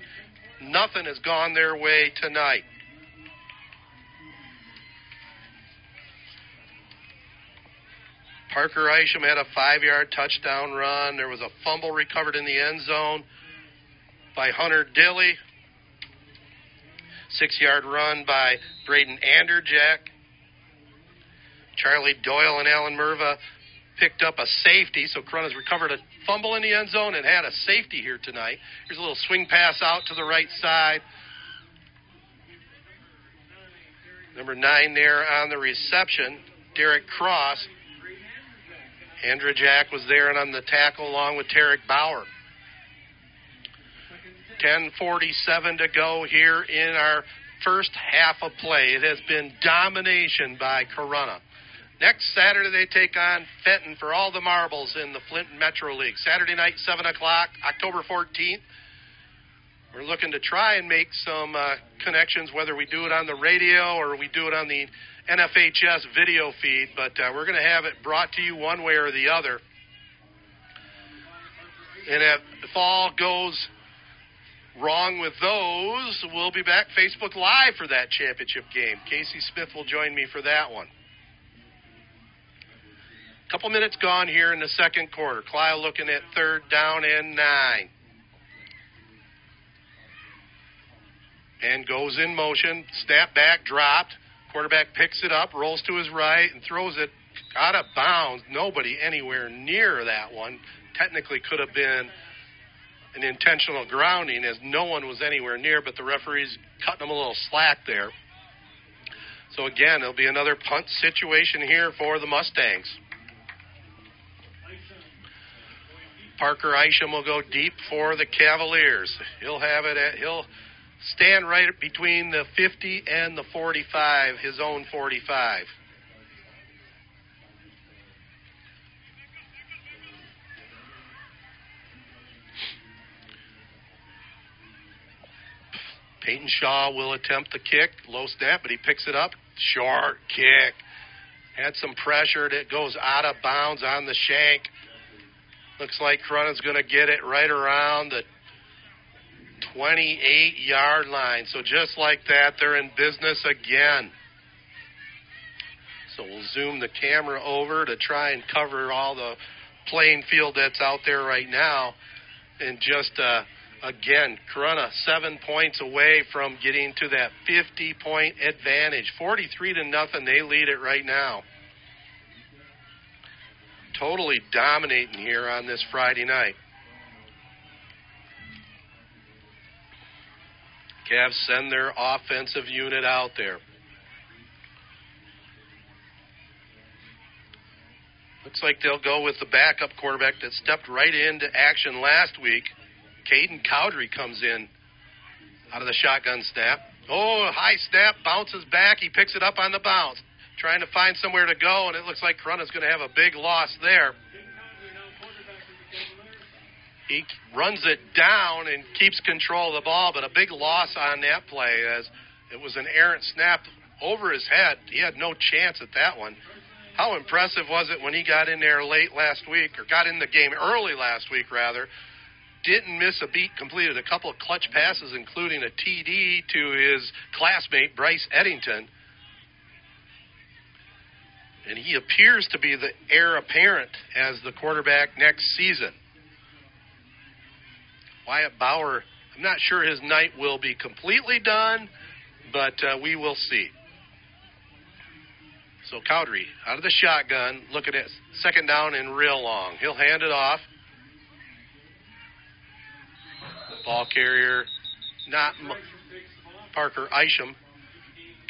nothing has gone their way tonight. Parker Isham had a five yard touchdown run. There was a fumble recovered in the end zone by Hunter Dilly. Six yard run by Braden Andrzejak. Charlie Doyle and Alan Merva picked up a safety, so Corunna's recovered a fumble in the end zone and had a safety here tonight. Here's a little swing pass out to the right side. Number nine there on the reception, Derek Cross. Andrzejak was there and on the tackle along with Tarek Bauer. 10:47 to go here in our first half of play. It has been domination by Corunna. Next Saturday, they take on Fenton for all the marbles in the Flint Metro League. Saturday night, 7 o'clock, October 14th. We're looking to try and make some uh, connections, whether we do it on the radio or we do it on the NFHS video feed, but uh, we're going to have it brought to you one way or the other. And if, all goes wrong with those, we'll be back Facebook Live for that championship game. Casey Smith will join me for that one. A Couple minutes gone here in the second quarter. Clio looking at third down and nine. And goes in motion. Snap back, dropped. Quarterback picks it up, rolls to his right, and throws it out of bounds. Nobody anywhere near that one. Technically could have been an intentional grounding as no one was anywhere near, but the referee's cutting them a little slack there. So again, it'll be another punt situation here for the Mustangs. Parker Isham will go deep for the Cavaliers. He'll have it at he'll stand right between the 50 and the 45, his own 45. Peyton Shaw will attempt the kick, low snap, but he picks it up. Short kick. Had some pressure. It goes out of bounds on the shank. Looks like Corunna's going to get it right around the 28 yard line. So just like that, they're in business again. So we'll zoom the camera over to try and cover all the playing field that's out there right now. And just uh, again, Corunna seven points away from getting to that 50 point advantage. 43 to nothing, they lead it right now totally dominating here on this Friday night. Cavs send their offensive unit out there. Looks like they'll go with the backup quarterback that stepped right into action last week. Caden Cowdery comes in out of the shotgun snap. Oh, high snap, bounces back. He picks it up on the bounce trying to find somewhere to go, and it looks like Corunna's going to have a big loss there. He runs it down and keeps control of the ball, but a big loss on that play as it was an errant snap over his head. He had no chance at that one. How impressive was it when he got in there late last week, or got in the game early last week, rather? Didn't miss a beat, completed a couple of clutch passes, including a TD to his classmate, Bryce Eddington and he appears to be the heir apparent as the quarterback next season. Wyatt Bauer, I'm not sure his night will be completely done, but uh, we will see. So Cowdery out of the shotgun, looking at second down and real long. He'll hand it off. Ball carrier, not M- Parker Isham.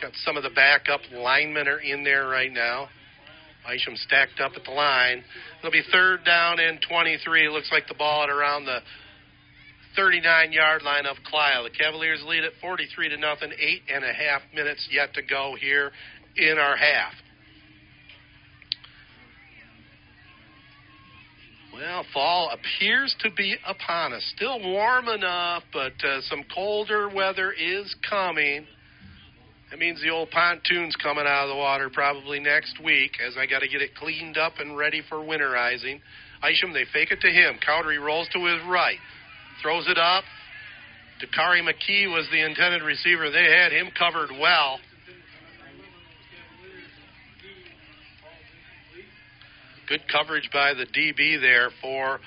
Got some of the backup linemen are in there right now. Isham stacked up at the line. It'll be third down and 23. Looks like the ball at around the 39 yard line of Clio. The Cavaliers lead at 43 to nothing. Eight and a half minutes yet to go here in our half. Well, fall appears to be upon us. Still warm enough, but uh, some colder weather is coming. That means the old pontoon's coming out of the water probably next week as I got to get it cleaned up and ready for winterizing. Isham, they fake it to him. Cowdery rolls to his right, throws it up. Dakari McKee was the intended receiver. They had him covered well. Good coverage by the DB there for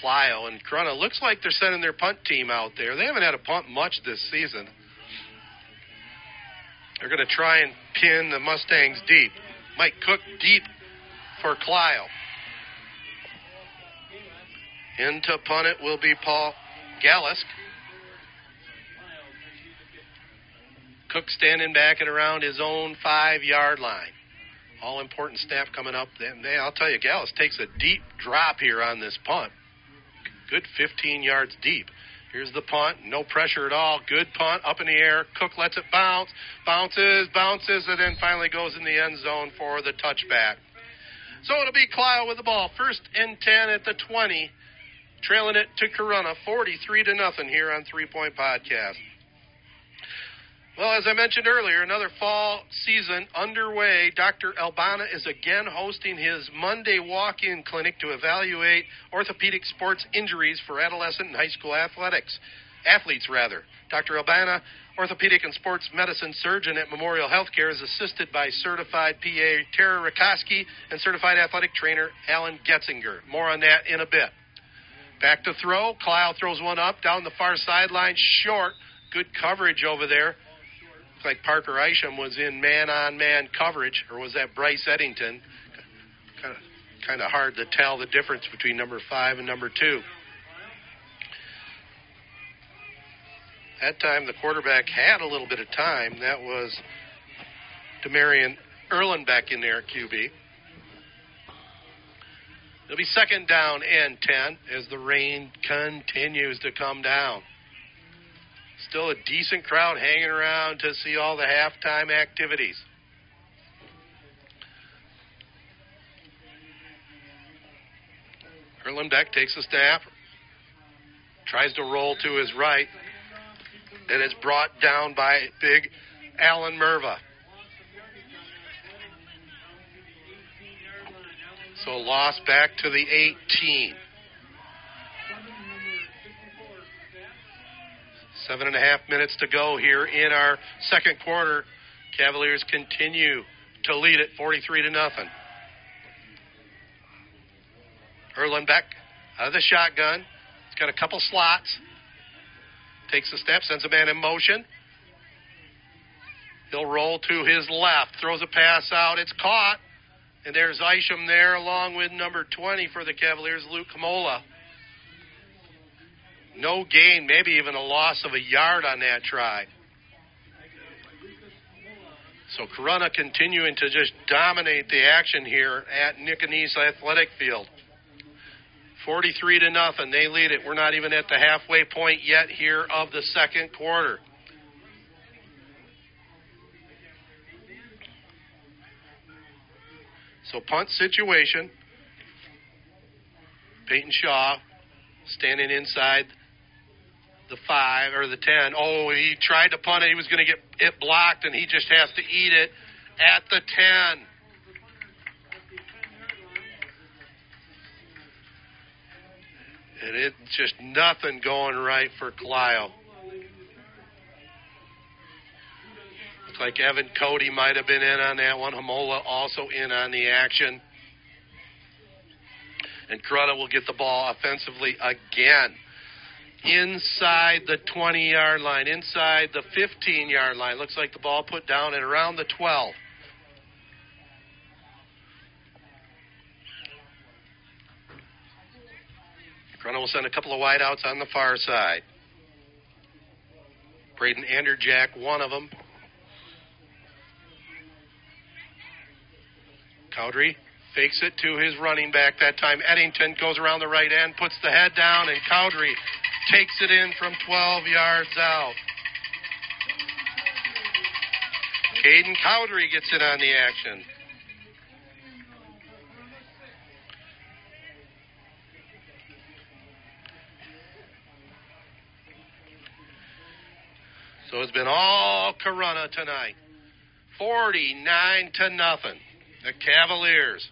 Clio. And Corunna looks like they're sending their punt team out there. They haven't had a punt much this season. They're going to try and pin the Mustangs deep. Mike Cook deep for Clio. Into punt it will be Paul Gallisk. Cook standing back at around his own five yard line. All important snap coming up. Then I'll tell you, Gallus takes a deep drop here on this punt. Good 15 yards deep. Here's the punt. No pressure at all. Good punt up in the air. Cook lets it bounce. Bounces, bounces, and then finally goes in the end zone for the touchback. So it'll be Clio with the ball. First and 10 at the 20. Trailing it to Corunna 43 to nothing here on Three Point Podcast. Well, as I mentioned earlier, another fall season underway. Dr. Albana is again hosting his Monday walk in clinic to evaluate orthopedic sports injuries for adolescent and high school athletics. Athletes, rather. Dr. Albana, orthopedic and sports medicine surgeon at Memorial Healthcare, is assisted by certified PA Tara Rakoski and certified athletic trainer Alan Getzinger. More on that in a bit. Back to throw. Kyle throws one up down the far sideline, short. Good coverage over there Looks like Parker Isham was in man-on-man coverage, or was that Bryce Eddington? Kind of, kind of hard to tell the difference between number five and number two. That time, the quarterback had a little bit of time. That was Demarion Erlenbeck in there QB. It'll be second down and 10 as the rain continues to come down. Still a decent crowd hanging around to see all the halftime activities. Erlenbeck takes a snap, tries to roll to his right, and it's brought down by big Alan Merva. So a loss back to the 18. Seven and a half minutes to go here in our second quarter. Cavaliers continue to lead it 43 to nothing. Erlenbeck out of the shotgun. He's got a couple slots. Takes a step, sends a man in motion. He'll roll to his left, throws a pass out. It's caught. And there's Isham there along with number 20 for the Cavaliers, Luke Kamola. No gain, maybe even a loss of a yard on that try. So Corunna continuing to just dominate the action here at Nickanese Athletic Field. 43 to nothing. They lead it. We're not even at the halfway point yet here of the second quarter. So punt situation. Peyton Shaw standing inside the five or the ten. Oh, he tried to punt it. He was going to get it blocked, and he just has to eat it at the ten. And it's just nothing going right for Clio. Like Evan Cody might have been in on that one. Hamola also in on the action. And Corunna will get the ball offensively again inside the 20 yard line, inside the 15 yard line. Looks like the ball put down at around the 12. Corunna will send a couple of wideouts on the far side. Braden Andrzejak, one of them. Cowdery fakes it to his running back. That time Eddington goes around the right end, puts the head down, and Cowdery takes it in from 12 yards out. Caden Cowdery gets it on the action. So it's been all Corunna tonight. 49 to nothing. The Cavaliers.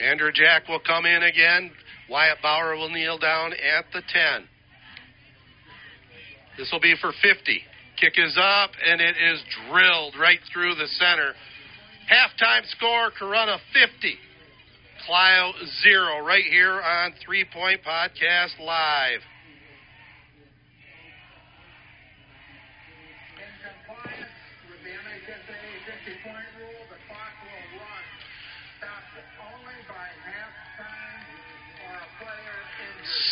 Andrzejak will come in again. Wyatt Bauer will kneel down at the 10. This will be for 50. Kick is up, and it is drilled right through the center. Halftime score, Corunna 50. Clio 0 right here on Three Point Podcast Live.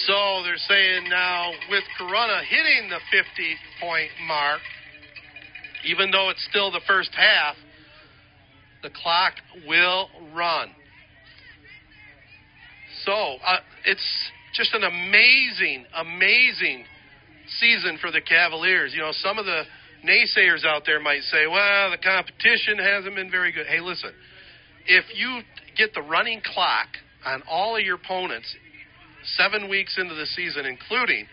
So they're saying now with Corunna hitting the 50 point mark, even though it's still the first half, the clock will run. So uh, it's just an amazing, amazing season for the Cavaliers. You know, some of the naysayers out there might say, well, the competition hasn't been very good. Hey, listen, if you get the running clock on all of your opponents seven weeks into the season, including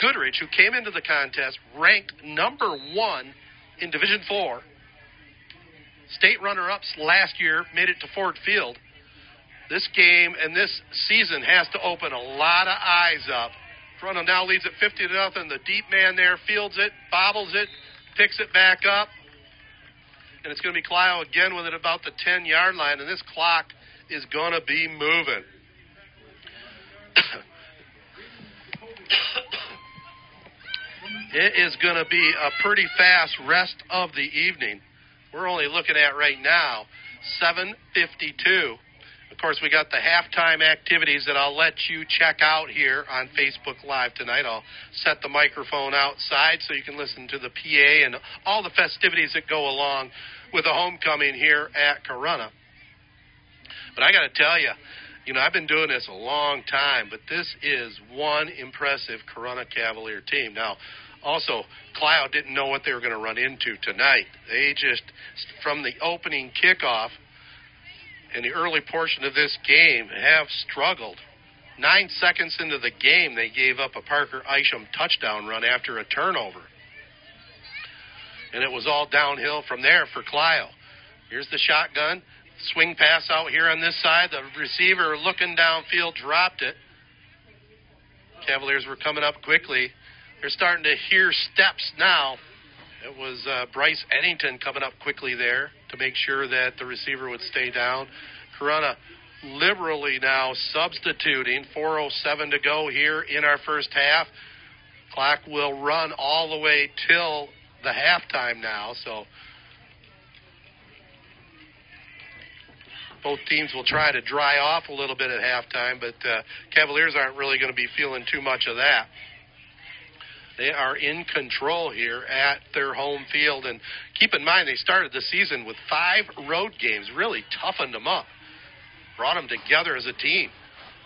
Goodrich, who came into the contest ranked number one in Division Four, state runner-ups last year, made it to Ford Field. This game and this season has to open a lot of eyes up. Corunna now leads at 50 to nothing. The deep man there fields it, bobbles it, picks it back up, and it's going to be Clio again with it about the 10 yard line, and this clock is going to be moving. it is going to be a pretty fast rest of the evening. We're only looking at right now 752 course, we got the halftime activities that I'll let you check out here on Facebook Live tonight. I'll set the microphone outside so you can listen to the PA and all the festivities that go along with the homecoming here at Corunna. But I got to tell you, you know, I've been doing this a long time, but this is one impressive Corunna Cavalier team. Now, also, Cloud didn't know what they were going to run into tonight. They just, from the opening kickoff, in the early portion of this game have struggled. Nine seconds into the game, they gave up a Parker Isham touchdown run after a turnover. And it was all downhill from there for Clio. Here's the shotgun. Swing pass out here on this side. The receiver looking downfield dropped it. Cavaliers were coming up quickly. They're starting to hear steps now. It was uh, Bryce Eddington coming up quickly there to make sure that the receiver would stay down. Corunna liberally now substituting 407 to go here in our first half. Clock will run all the way till the halftime now, so both teams will try to dry off a little bit at halftime, but uh, Cavaliers aren't really going to be feeling too much of that. They are in control here at their home field. And keep in mind, they started the season with five road games, really toughened them up, brought them together as a team.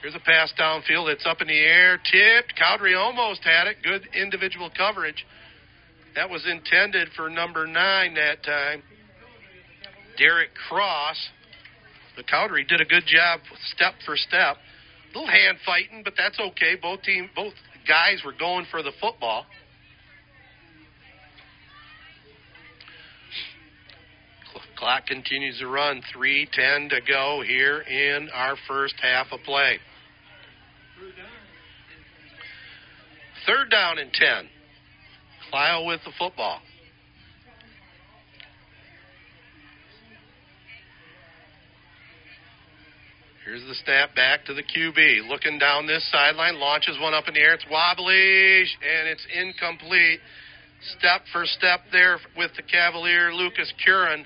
Here's a pass downfield. It's up in the air, tipped. Cowdery almost had it. Good individual coverage. That was intended for number nine that time. Derek Cross. The Cowdery did a good job step for step. A little hand fighting, but that's okay. Both team, both guys were going for the football. Clock continues to run. 3.10 to go here in our first half of play. Third down and 10. Clio with the football. Here's the snap back to the QB. Looking down this sideline, launches one up in the air. It's wobbly, and it's incomplete. Step for step there with the Cavalier, Lucas Curran.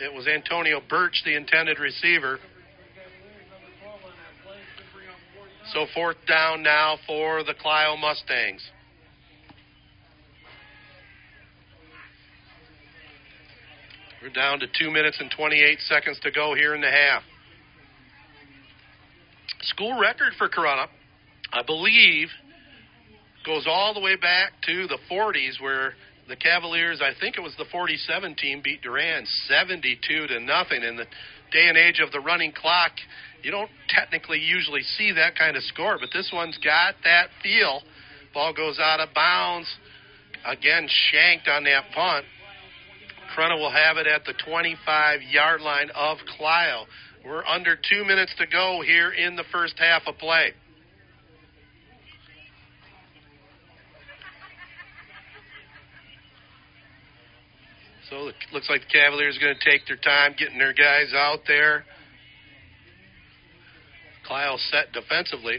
It was Antonio Birch, the intended receiver. So fourth down now for the Clio Mustangs. We're down to two minutes and 28 seconds to go here in the half school record for Corunna, I believe, goes all the way back to the 40s where the Cavaliers, I think it was the 47 team, beat Durand 72 to nothing. In the day and age of the running clock, you don't technically usually see that kind of score, but this one's got that feel. Ball goes out of bounds. Again, shanked on that punt. Corunna will have it at the 25 yard line of Clio. We're under two minutes to go here in the first half of play. So it looks like the Cavaliers are going to take their time getting their guys out there. Kyle set defensively.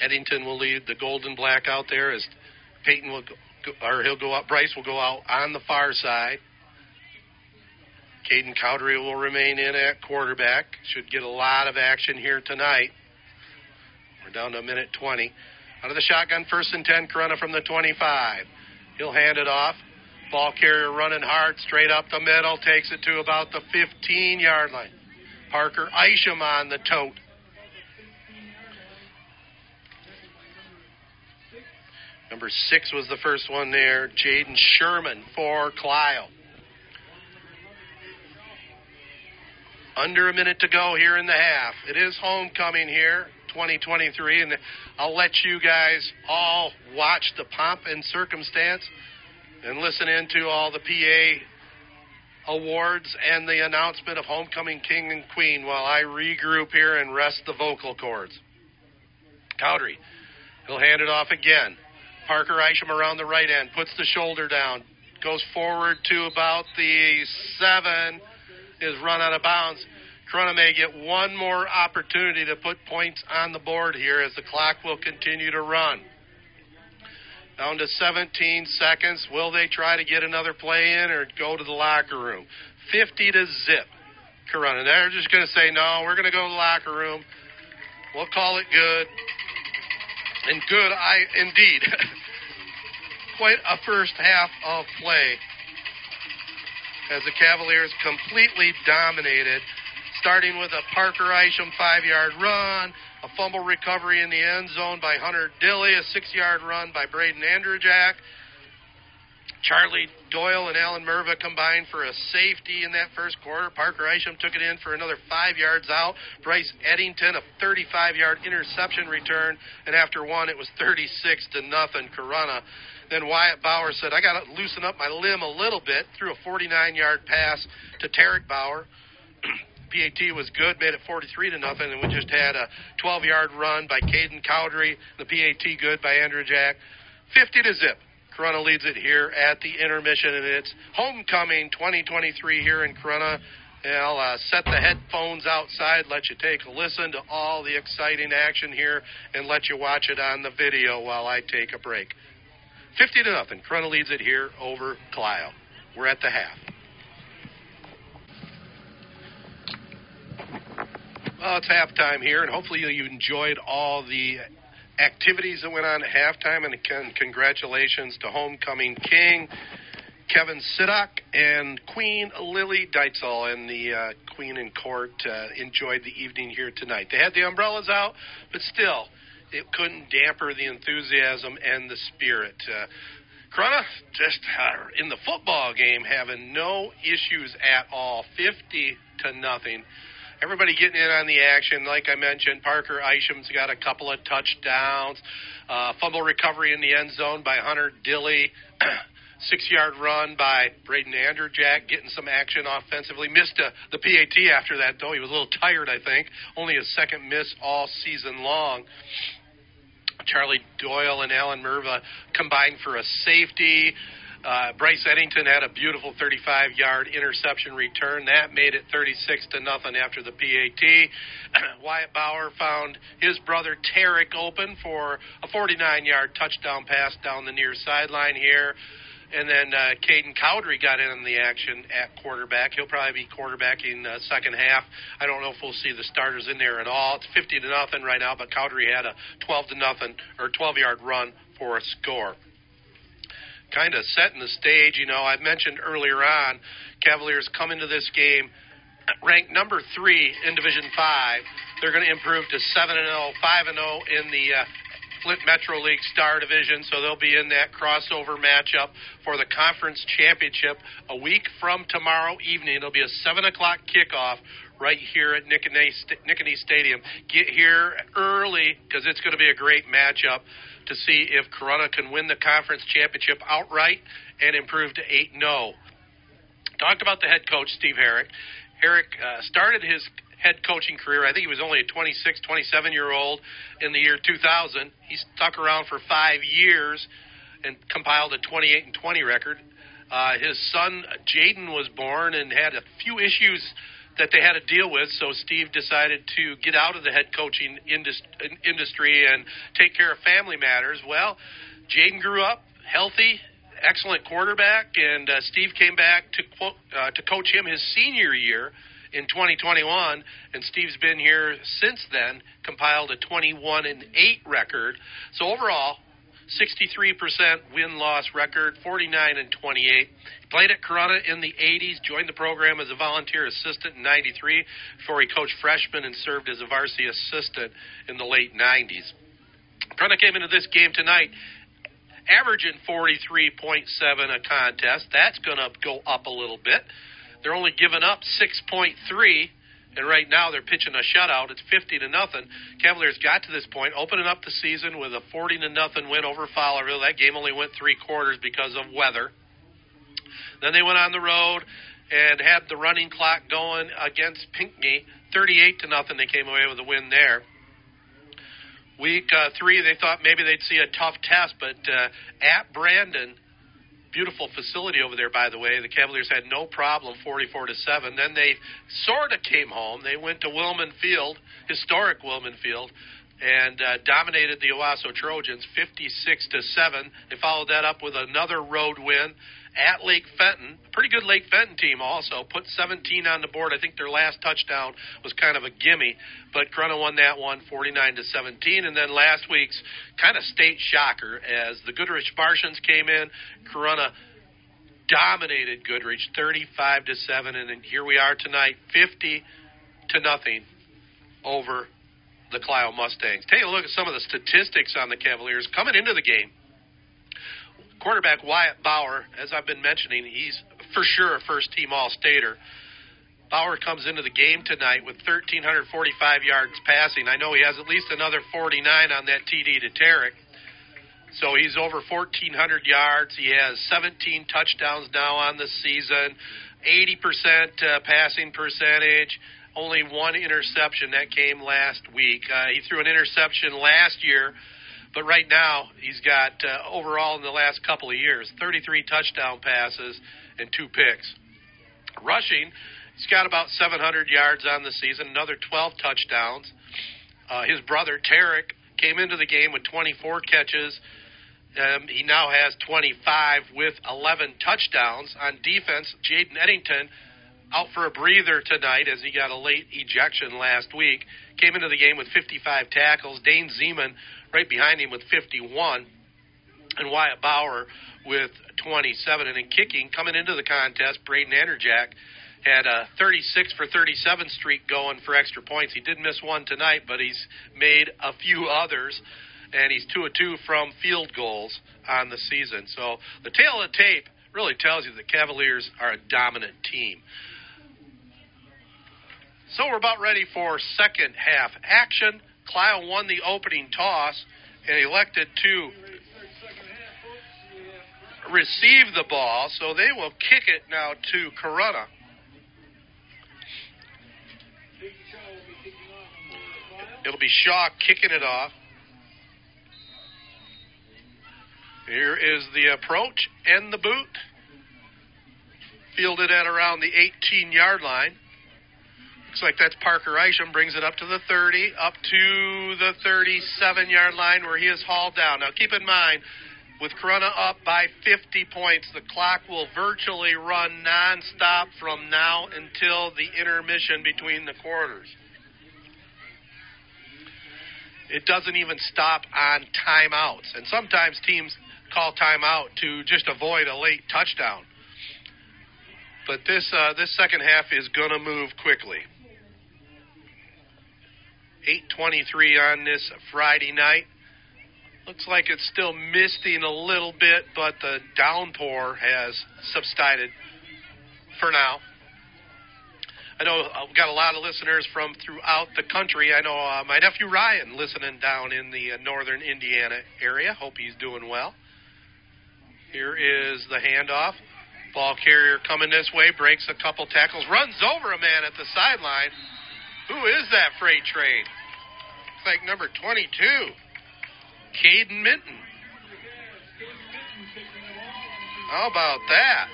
Eddington will lead the golden black out there as Peyton will go, or he'll go out. Bryce will go out on the far side. Caden Cowdery will remain in at quarterback. Should get a lot of action here tonight. We're down to a minute 20. Out of the shotgun, first and 10, Corunna from the 25. He'll hand it off. Ball carrier running hard, straight up the middle, takes it to about the 15 yard line. Parker Isham on the tote. Number six was the first one there. Jaden Sherman for Clio. Under a minute to go here in the half. It is homecoming here, 2023, and I'll let you guys all watch the pomp and circumstance and listen into all the PA awards and the announcement of homecoming king and queen while I regroup here and rest the vocal cords. Cowdery, he'll hand it off again. Parker Isham around the right end, puts the shoulder down, goes forward to about the seven, is run out of bounds. Corunna may get one more opportunity to put points on the board here as the clock will continue to run. Down to 17 seconds. Will they try to get another play in or go to the locker room? 50 to zip. Corunna. They're just going to say, no, we're going to go to the locker room. We'll call it good. And good, I indeed. Quite a first half of play as the Cavaliers completely dominated, starting with a Parker Isham five yard run, a fumble recovery in the end zone by Hunter Dilly, a six yard run by Braden Andrzejak. Charlie Doyle and Alan Merva combined for a safety in that first quarter. Parker Isham took it in for another five yards out. Bryce Eddington, a 35 yard interception return. And after one, it was 36 to nothing. Corunna. Then Wyatt Bauer said, I got to loosen up my limb a little bit. Threw a 49 yard pass to Tarek Bauer. PAT was good, made it 43 to nothing, and we just had a 12 yard run by Caden Cowdery. The PAT good by Andrzejak. 50 to zip. Corunna leads it here at the intermission, and it's homecoming 2023 here in Corunna. And I'll uh, set the headphones outside, let you take a listen to all the exciting action here, and let you watch it on the video while I take a break. 50 to nothing. Corunna leads it here over Clio. We're at the half. Well, it's halftime here, and hopefully you enjoyed all the activities that went on at halftime. And congratulations to homecoming king Kevin Sidak and Queen Lily Deitzel and the uh, Queen in Court uh, enjoyed the evening here tonight. They had the umbrellas out, but still, it couldn't damper the enthusiasm and the spirit. Uh, Corunna just uh, in the football game having no issues at all, fifty to nothing everybody getting in on the action. Like I mentioned, Parker Isham's got a couple of touchdowns, uh, fumble recovery in the end zone by Hunter Dilly. Six yard run by Braden Andrzejak, getting some action offensively. Missed a, uh, the PAT after that, though. He was a little tired, I think. Only his second miss all season long. Charlie Doyle and Alan Merva combined for a safety. Uh, Bryce Eddington had a beautiful 35-yard interception return. That made it 36 to nothing after the PAT. Wyatt Bauer found his brother Tarek open for a 49-yard touchdown pass down the near sideline here. And then uh, Caden Cowdery got in on the action at quarterback. He'll probably be quarterbacking uh, second half. I don't know if we'll see the starters in there at all. It's 50 to nothing right now, but Cowdery had a 12 to nothing or 12 yard run for a score kind of setting the stage. You know, I mentioned earlier on, Cavaliers come into this game ranked number three in Division Five. They're going to improve to seven and zero, oh, five and zero oh in the uh, Flint Metro League Star Division, so they'll be in that crossover matchup for the conference championship a week from tomorrow evening. It'll be a seven o'clock kickoff right here at Nittany Stadium. Get here early because it's going to be a great matchup to see if Corunna can win the conference championship outright and improve to 8 0. Talked about the head coach, Steve Herrick. Herrick uh, started his head coaching career. I think he was only a 26, 27 year old in the year 2000. He stuck around for five years and compiled a 28 and 20 record. Uh, his son Jaden was born and had a few issues that they had to deal with. So Steve decided to get out of the head coaching industry and take care of family matters. Well, Jaden grew up healthy, excellent quarterback, and uh, Steve came back to uh, to coach him his senior year in 2021, and Steve's been here since then, compiled a 21 and 8 record. So overall, 63% win loss record, 49 and 28. Played at Corunna in the 80s, joined the program as a volunteer assistant in 93 before he coached freshmen and served as a varsity assistant in the late 90s. Corunna came into this game tonight averaging 43.7 a contest. That's going to go up a little bit. They're only giving up 6.3 and right now they're pitching a shutout. It's 50 to nothing. Cavaliers got to this point, opening up the season with a 40 to nothing win over Fowlerville. That game only went three quarters because of weather. Then they went on the road and had the running clock going against Pinckney, 38 to nothing. They came away with a win there. Week uh, three, they thought maybe they'd see a tough test, but uh, at Brandon, Beautiful facility over there, by the way. The Cavaliers had no problem, 44 to seven. Then they sort of came home. They went to Wilman Field, historic Wilman Field, and uh, dominated the Owosso Trojans, 56 to seven. They followed that up with another road win at Lake Fenton. Pretty good Lake Fenton team also. Put 17 on the board. I think their last touchdown was kind of a gimme, but Corunna won that one 49 to 17. And then last week's kind of state shocker as the Goodrich Martians came in. Corunna dominated Goodrich 35 to 7 and here we are tonight 50 to nothing over the Clio Mustangs. Take a look at some of the statistics on the Cavaliers coming into the game quarterback Wyatt Bauer, as I've been mentioning, he's for sure a first team All Stater. Bauer comes into the game tonight with 1,345 yards passing. I know he has at least another 49 on that TD to Tarek. So he's over 1,400 yards. He has 17 touchdowns now on the season, 80% uh, passing percentage, only one interception that came last week. Uh, he threw an interception last year but right now, he's got uh, overall in the last couple of years 33 touchdown passes and two picks. Rushing, he's got about 700 yards on the season, another 12 touchdowns. Uh, his brother, Tarek, came into the game with 24 catches. Um, he now has 25 with 11 touchdowns. On defense, Jaden Eddington out for a breather tonight as he got a late ejection last week. Came into the game with 55 tackles. Dane Zeman right behind him with 51, and Wyatt Bauer with 27. And in kicking, coming into the contest, Braden Andrzejak had a 36 for 37 streak going for extra points. He did miss one tonight, but he's made a few others, and he's two of two from field goals on the season. So the tale of the tape really tells you the Cavaliers are a dominant team. So we're about ready for second half action. Clio won the opening toss and elected to receive the ball, so they will kick it now to Corunna. It'll be Shaw kicking it off. Here is the approach and the boot. Fielded at around the 18 yard line. Looks like that's Parker Isham. Brings it up to the 30, up to the 37 yard line where he is hauled down. Now keep in mind, with Corunna up by 50 points, the clock will virtually run nonstop from now until the intermission between the quarters. It doesn't even stop on timeouts. And sometimes teams call timeout to just avoid a late touchdown. But this uh, this second half is going to move quickly. 8:23 on this Friday night. Looks like it's still misting a little bit, but the downpour has subsided for now. I know I've got a lot of listeners from throughout the country. I know uh, my nephew Ryan listening down in the uh, northern Indiana area. Hope he's doing well. Here is the handoff. Ball carrier coming this way, breaks a couple tackles, runs over a man at the sideline. Who is that freight train? It's like number 22, Caden Minton. How about that?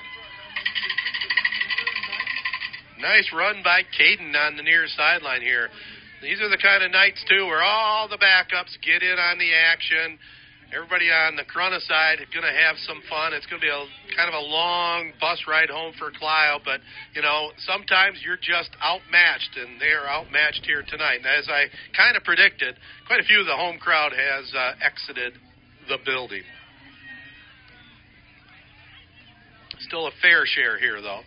Nice run by Caden on the near sideline here. These are the kind of nights, too, where all the backups get in on the action everybody on the Corunna side is going to have some fun. It's going to be a kind of a long bus ride home for Clio, but you know sometimes you're just outmatched, and they are outmatched here tonight. And as I kind of predicted, quite a few of the home crowd has uh, exited the building. Still a fair share here, though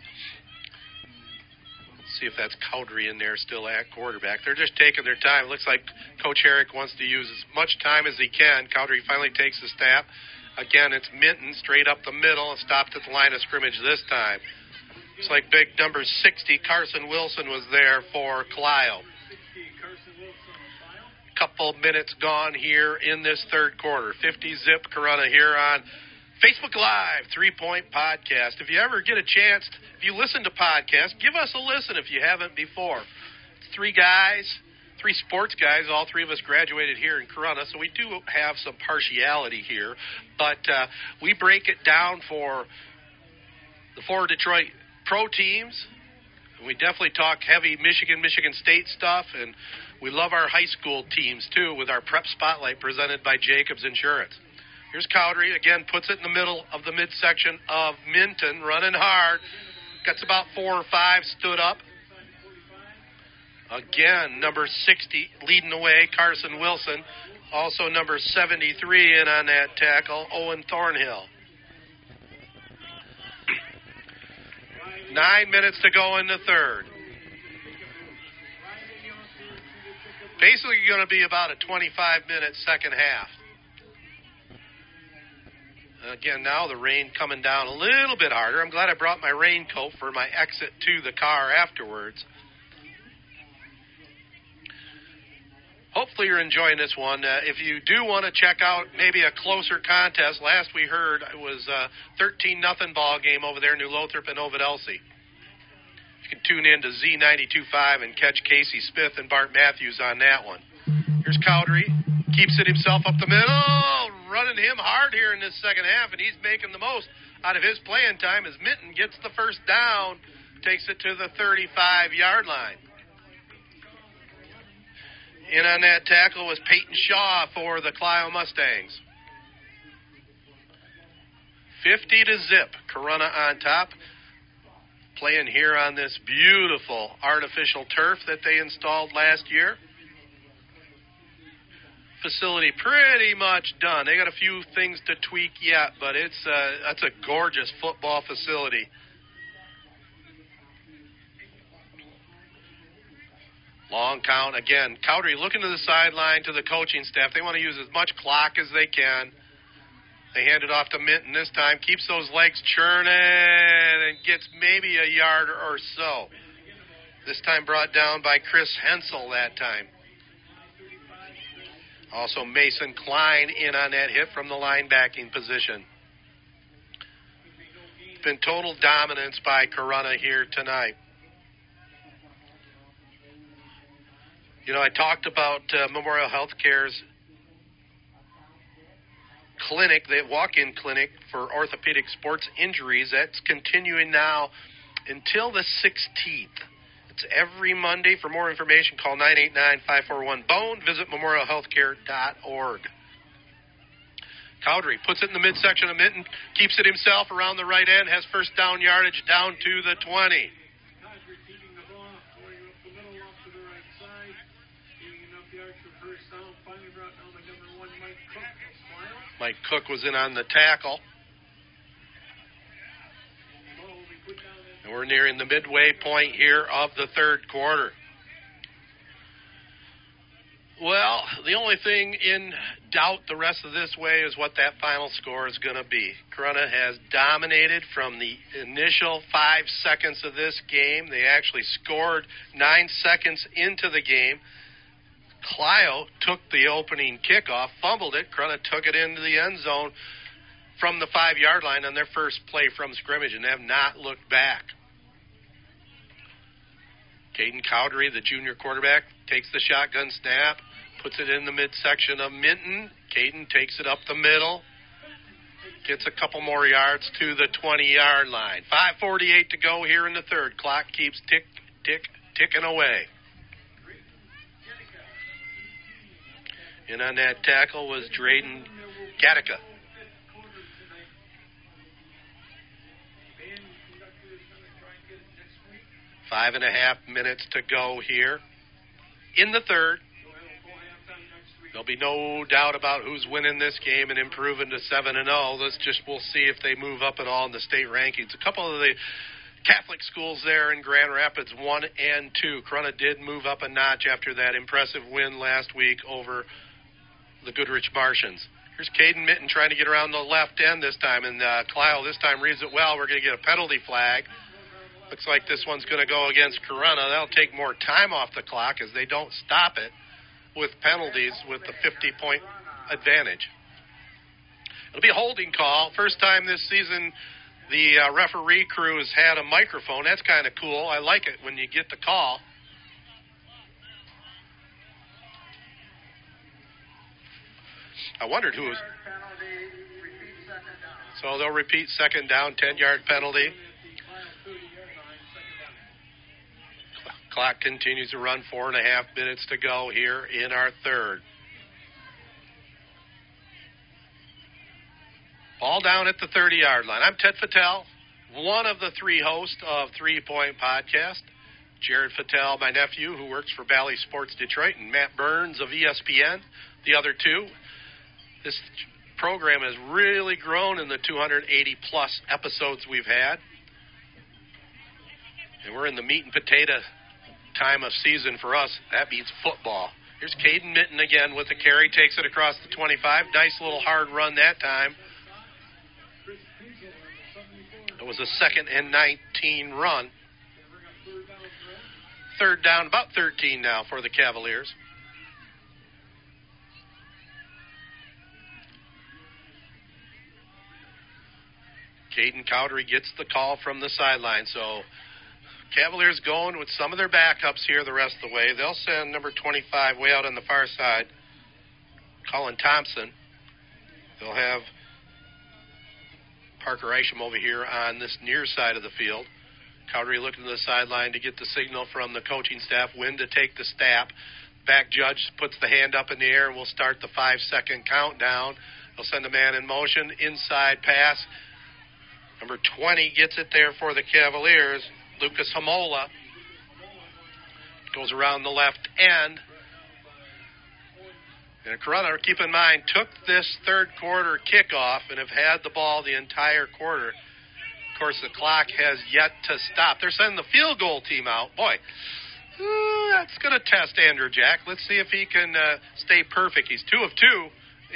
see if that's Cowdery in there still at quarterback. They're just taking their time. Looks like Coach Herrick wants to use as much time as he can. Cowdery finally takes the snap, Again, it's Minton straight up the middle and stopped at the line of scrimmage this time. Looks like big number 60, Carson Wilson, was there for Clio. Couple minutes gone here in this third quarter. 50 zip Corunna here on Facebook Live, Three Point Podcast. If you ever get a chance, if you listen to podcasts, give us a listen if you haven't before. Three guys, three sports guys. All three of us graduated here in Corunna, so we do have some partiality here. But uh, we break it down for the four Detroit pro teams. We definitely talk heavy Michigan, Michigan State stuff, and we love our high school teams too with our prep spotlight presented by Jacobs Insurance. Here's Cowdery again, puts it in the middle of the midsection of Minton, running hard. Gets about four or five, stood up. Again, number 60 leading the way, Carson Wilson. Also number 73 in on that tackle, Owen Thornhill. Nine minutes to go in the third. Basically, going to be about a 25 minute second half. Again, now the rain coming down a little bit harder. I'm glad I brought my raincoat for my exit to the car afterwards. Hopefully, you're enjoying this one. Uh, if you do want to check out maybe a closer contest, last we heard it was a 13 nothing ball game over there New Lothrop and Ovid Elsie. You can tune in to Z92.5 and catch Casey Smith and Bart Matthews on that one. Here's Cowdery. Keeps it himself up the middle. Running him hard here in this second half, and he's making the most out of his playing time as Minton gets the first down, takes it to the 35 yard line. In on that tackle was Peyton Shaw for the Clio Mustangs. 50 to zip. Corunna on top playing here on this beautiful artificial turf that they installed last year. Facility pretty much done. They got a few things to tweak yet, but it's uh, that's a gorgeous football facility. Long count again. Cowdery looking to the sideline to the coaching staff. They want to use as much clock as they can. They hand it off to Minton this time. Keeps those legs churning and gets maybe a yard or so. This time brought down by Chris Hensel that time. Also, Mason Klein in on that hit from the linebacking position. Been total dominance by Corunna here tonight. You know, I talked about uh, Memorial Healthcare's clinic, the walk-in clinic for orthopedic sports injuries. That's continuing now until the 16th. It's every Monday. For more information, call 989-541-BONE. Visit memorialhealthcare.org. Cowdery puts it in the midsection of Minton, keeps it himself around the right end, has first down yardage down to the 20. Mike Cook was in on the tackle. And we're nearing the midway point here of the third quarter. Well, the only thing in doubt the rest of this way is what that final score is going to be. Corunna has dominated from the initial five seconds of this game. They actually scored nine seconds into the game. Clio took the opening kickoff, fumbled it. Corunna took it into the end zone from the five yard line on their first play from scrimmage and have not looked back. Caden Cowdery, the junior quarterback, takes the shotgun snap, puts it in the midsection of Minton. Caden takes it up the middle, gets a couple more yards to the 20 yard line. 5.48 to go here in the third. Clock keeps tick, tick, ticking away. And on that tackle was Drayden Gattaca. Five and a half minutes to go here in the third. There'll be no doubt about who's winning this game and improving to seven and zero. Let's just we'll see if they move up at all in the state rankings. A couple of the Catholic schools there in Grand Rapids, one and two. Corunna did move up a notch after that impressive win last week over the Goodrich Martians. Here's Caden Minton trying to get around the left end this time, and uh, Clio this time reads it well. We're going to get a penalty flag. Looks like this one's going to go against Corunna. That'll take more time off the clock as they don't stop it with penalties with the 50 point advantage. It'll be a holding call. First time this season the uh, referee crew has had a microphone. That's kind of cool. I like it when you get the call. I wondered who was. So they'll repeat second down, 10 yard penalty. Clock continues to run, four and a half minutes to go here in our third. Ball down at the 30 yard line. I'm Ted Fattal, one of the three hosts of Three Point Podcast. Jared Fattal, my nephew, who works for Bally Sports Detroit, and Matt Burns of ESPN, the other two. This program has really grown in the 280 plus episodes we've had. And we're in the meat and potato time of season for us. That means football. Here's Caden Minton again with the carry, takes it across the 25. Nice little hard run that time. It was a second and 19 run. Third down, about 13 now for the Cavaliers. Caden Cowdery gets the call from the sideline. So Cavaliers going with some of their backups here the rest of the way. They'll send number 25 way out on the far side, Colin Thompson. They'll have Parker Isham over here on this near side of the field. Cowdery looking to the sideline to get the signal from the coaching staff when to take the snap. Back judge puts the hand up in the air and we'll start the five second countdown. They'll send a man in motion, inside pass. Number 20 gets it there for the Cavaliers. Lucas Hamola goes around the left end. And Corunna, keep in mind, took this third quarter kickoff and have had the ball the entire quarter. Of course, the clock has yet to stop. They're sending the field goal team out. Boy, that's going to test Andrzejak. Let's see if he can uh, stay perfect. He's two of two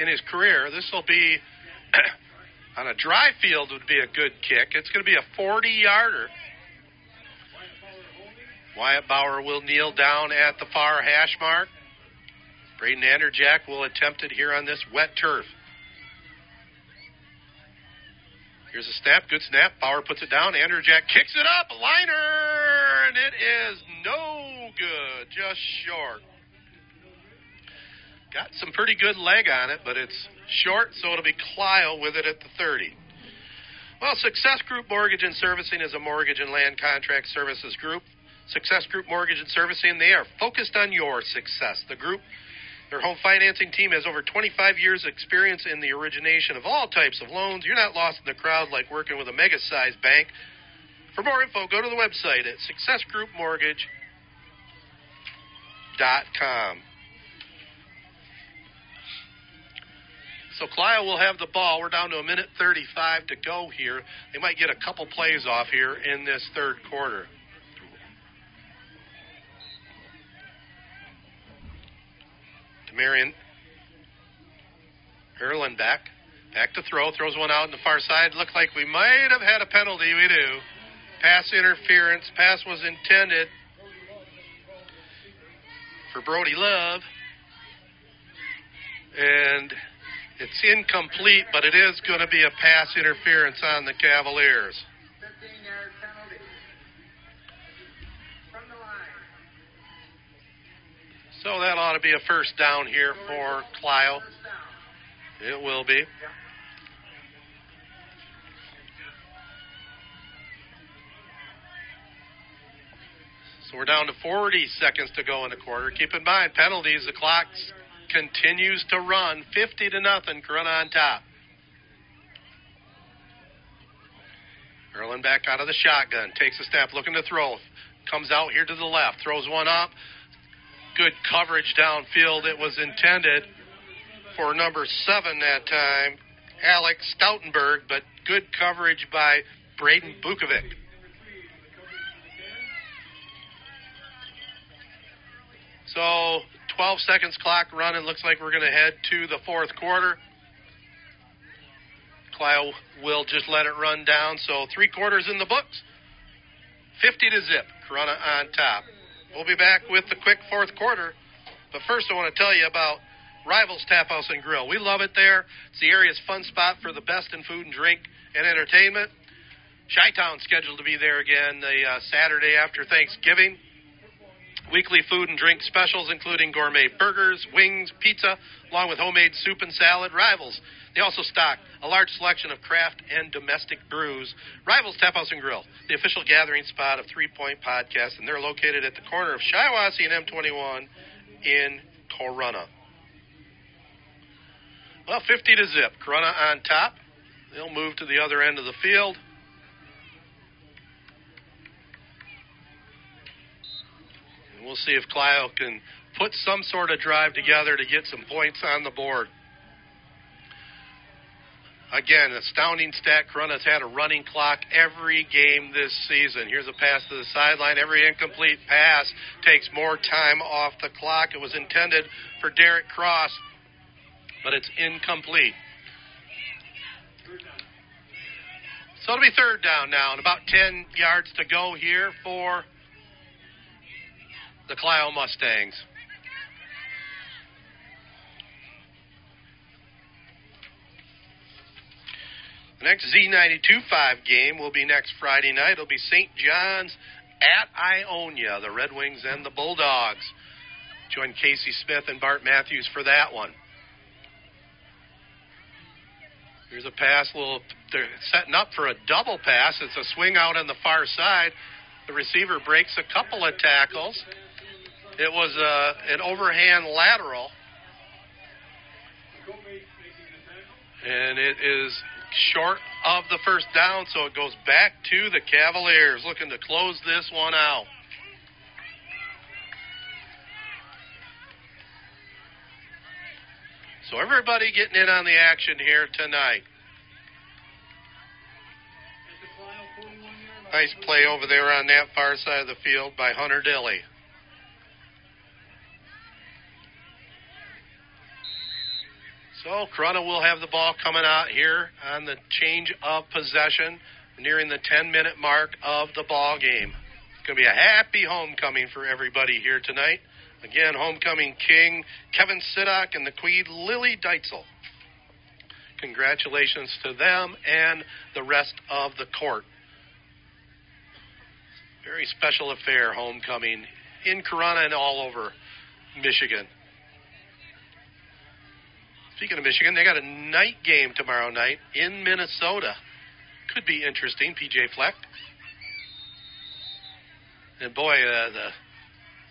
in his career. This will be on a dry field would be a good kick. It's going to be a 40 yarder. Wyatt Bauer will kneel down at the far hash mark. Braden Andrzejak will attempt it here on this wet turf. Here's a snap, good snap. Bauer puts it down. Andrzejak kicks it up, liner, and it is no good, just short. Got some pretty good leg on it, but it's short, so it'll be Clio with it at the 30. Well, Success Group Mortgage and Servicing is a mortgage and land contract services group. Success Group Mortgage and Servicing, they are focused on your success. The group, their home financing team has over 25 years' experience in the origination of all types of loans. You're not lost in the crowd like working with a mega sized bank. For more info, go to the website at successgroupmortgage.com. So Clio will have the ball. We're down to a minute 35 to go here. They might get a couple plays off here in this third quarter. Demarion Erlenbeck. Back to throw. Throws one out on the far side. Looked like we might have had a penalty. We do. Pass interference. Pass was intended for Brody Love. And it's incomplete, but it is going to be a pass interference on the Cavaliers. So that ought to be a first down here for Clio. It will be. So we're down to 40 seconds to go in the quarter. Keep in mind, penalties, the clock's continues to run 50 to nothing. Corunna on top. Erlenbeck out of the shotgun. Takes a step, looking to throw. Comes out here to the left. Throws one up. Good coverage downfield. It was intended for number seven that time, Alex Stoutenberg, but good coverage by Braden Bukovic. So 12 seconds clock running. Looks like we're going to head to the fourth quarter. Clio will just let it run down. So three quarters in the books. 50 to zip. Corunna on top. We'll be back with the quick fourth quarter. But first, I want to tell you about Rivals Tap House and Grill. We love it there. It's the area's fun spot for the best in food and drink and entertainment. Chi Town scheduled to be there again the uh, Saturday after Thanksgiving. Weekly food and drink specials, including gourmet burgers, wings, pizza, along with homemade soup and salad. Rivals. They also stock a large selection of craft and domestic brews. Rivals Tap House and Grill, the official gathering spot of Three Point Podcast, and they're located at the corner of Shiawassee and M21 in Corunna. Well, 50 to zip. Corunna on top. They'll move to the other end of the field. We'll see if Clio can put some sort of drive together to get some points on the board. Again, astounding stat. Corunna's had a running clock every game this season. Here's a pass to the sideline. Every incomplete pass takes more time off the clock. It was intended for Derek Cross, but it's incomplete. So it'll be third down now, and about 10 yards to go here for the Clio Mustangs. The next Z92.5 game will be next Friday night. It'll be St. John's at Ionia, the Red Wings and the Bulldogs. Join Casey Smith and Bart Matthews for that one. Here's a pass. Little, they're setting up for a double pass. It's a swing out on the far side. The receiver breaks a couple of tackles. It was uh, an overhand lateral. And it is short of the first down, so it goes back to the Cavaliers looking to close this one out. So everybody getting in on the action here tonight. Nice play over there on that far side of the field by Hunter Dilly. So Corunna will have the ball coming out here on the change of possession, nearing the 10-minute mark of the ball game. It's going to be a happy homecoming for everybody here tonight. Again, homecoming king Kevin Sidak and the queen Lily Deitzel. Congratulations to them and the rest of the court. Very special affair, homecoming in Corunna and all over Michigan. Speaking of Michigan, they got a night game tomorrow night in Minnesota. Could be interesting. PJ Fleck. And boy, uh, the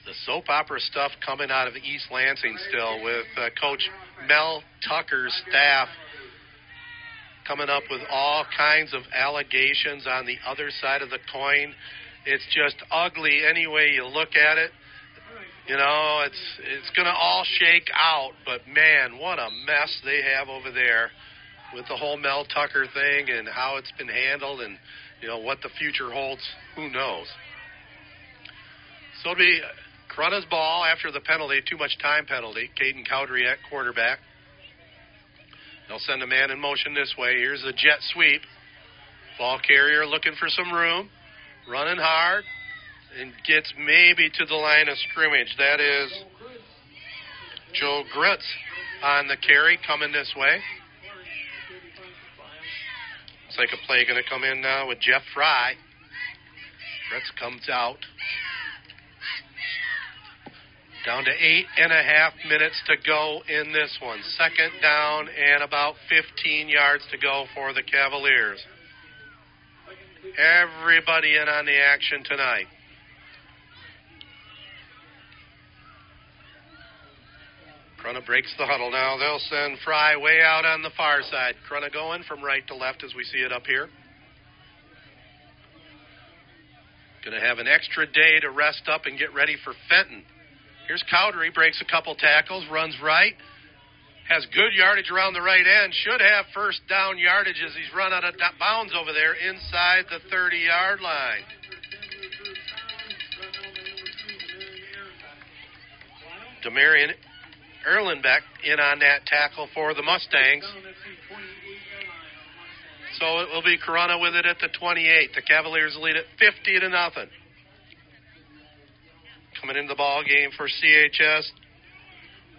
the soap opera stuff coming out of East Lansing still with uh, Coach Mel Tucker's staff coming up with all kinds of allegations on the other side of the coin. It's just ugly any way you look at it. You know, it's it's going to all shake out, but man, what a mess they have over there with the whole Mel Tucker thing and how it's been handled and you know what the future holds, who knows. So it'll be Corunna's ball after the penalty, too much time penalty. Caden Cowdery at quarterback. They'll send a man in motion this way. Here's a jet sweep. Ball carrier looking for some room, running hard, and gets maybe to the line of scrimmage. That is Joe Gritz on the carry coming this way. Looks like a play going to come in now with Jeff Fry. Gritz comes out. Down to eight and a half minutes to go in this one. Second down and about 15 yards to go for the Cavaliers. Everybody in on the action tonight. Corunna breaks the huddle now. They'll send Fry way out on the far side. Corunna going from right to left as we see it up here. Going to have an extra day to rest up and get ready for Fenton. Here's Cowdery, breaks a couple tackles, runs right, has good yardage around the right end, should have first down yardage as he's run out of bounds over there inside the 30 yard line. Demarion Erlenbeck in on that tackle for the Mustangs. So it will be Corunna with it at the 28. The Cavaliers lead it 50 to nothing. Coming into the ball game for CHS,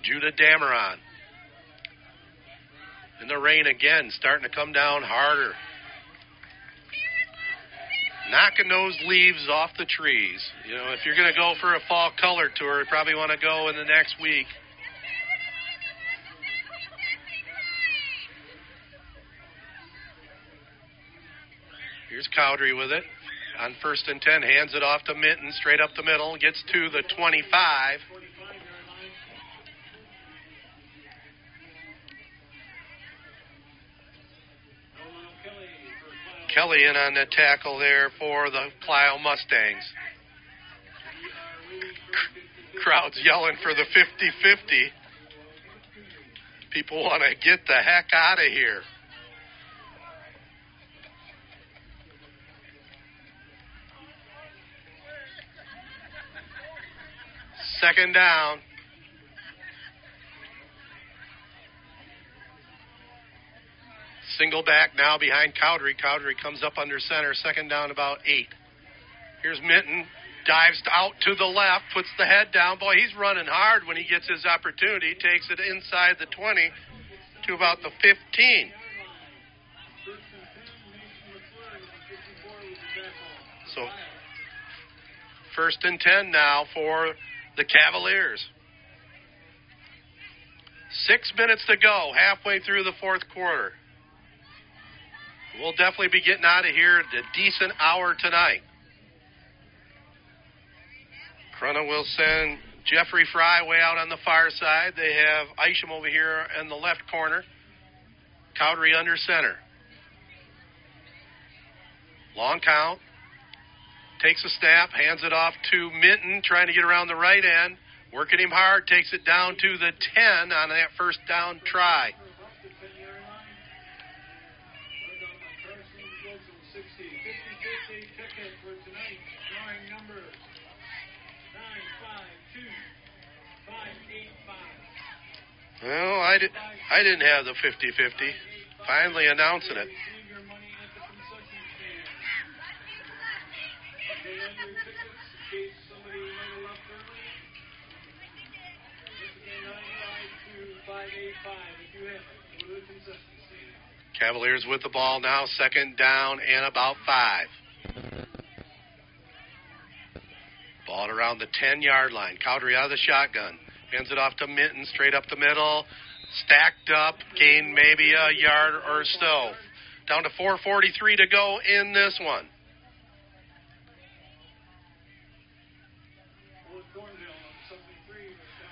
Judah Dameron. And the rain again starting to come down harder. Knocking those leaves off the trees. You know, if you're going to go for a fall color tour, you probably want to go in the next week. Here's Cowdery with it. On first and 10, hands it off to Minton, straight up the middle, gets to the 25. Kelly in on the tackle there for the Clio Mustangs. Crowd's yelling for the 50 50. People want to get the heck out of here. Second down. Single back now behind Cowdery. Cowdery comes up under center. Second down, about eight. Here's Minton. Dives out to the left, puts the head down. Boy, he's running hard when he gets his opportunity. Takes it inside the 20 to about the 15. So, first and 10 now for the Cavaliers. Six minutes to go, halfway through the fourth quarter. We'll definitely be getting out of here at a decent hour tonight. Corunna will send Jeffrey Fry way out on the far side. They have Isham over here in the left corner. Cowdery under center. Long count. Takes a snap, hands it off to Minton, trying to get around the right end. Working him hard, takes it down to the 10 on that first down try. Well, I, did, I didn't have the 50 50. Finally announcing it. Cavaliers with the ball now, second down and about five. Ball around the 10 yard line. Cowdery out of the shotgun. Hands it off to Minton, straight up the middle. Stacked up, gained maybe a yard or so. Down to 4.43 to go in this one.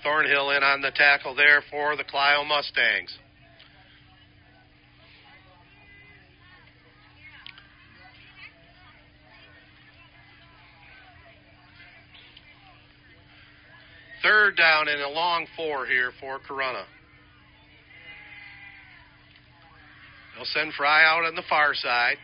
Thornhill in on the tackle there for the Clio Mustangs. Third down and a long four here for Corunna. They'll send Fry out on the far side.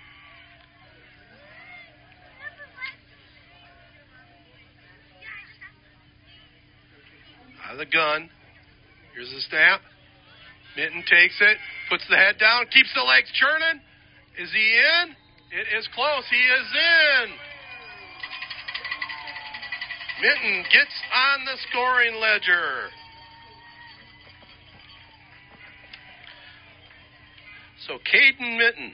Out of the gun. Here's the snap. Minton takes it, puts the head down, keeps the legs churning. Is he in? It is close. He is in. Minton gets on the scoring ledger. So Caden Minton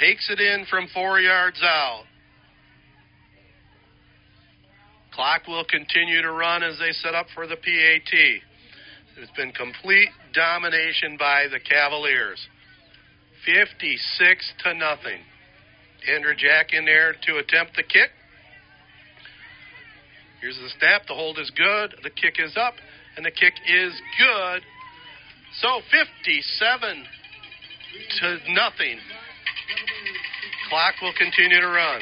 takes it in from four yards out. Clock will continue to run as they set up for the PAT. It's been complete domination by the Cavaliers. 56 to nothing. Andrzejak in there to attempt the kick. Here's the snap. The hold is good. The kick is up, and the kick is good. So 57 to nothing. Clock will continue to run.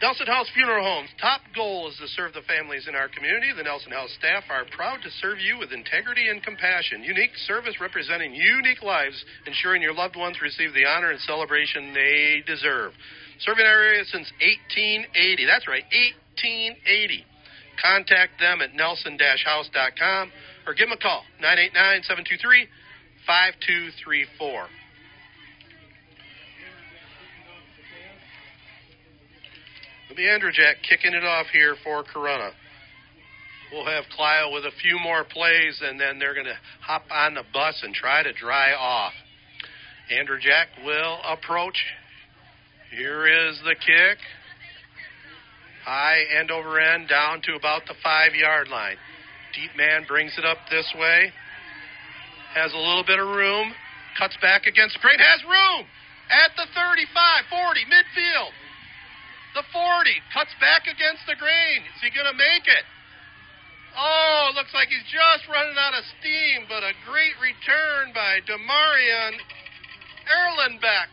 Nelson House Funeral Homes. Top goal is to serve the families in our community. The Nelson House staff are proud to serve you with integrity and compassion. Unique service representing unique lives, ensuring your loved ones receive the honor and celebration they deserve. Serving our area since 1880. That's right, 1880. Contact them at nelson-house.com or give them a call, 989-723-5234. The Andrzejak kicking it off here for Corunna. We'll have Clio with a few more plays, and then they're going to hop on the bus and try to dry off. Andrzejak will approach. Here is the kick. High end over end down to about the five yard line. Deep man brings it up this way. Has a little bit of room. Cuts back against the. Has room at the 35, 40, midfield. The 40. Cuts back against the grain. Is he going to make it? Oh, looks like he's just running out of steam, but a great return by Demarion Erlenbeck.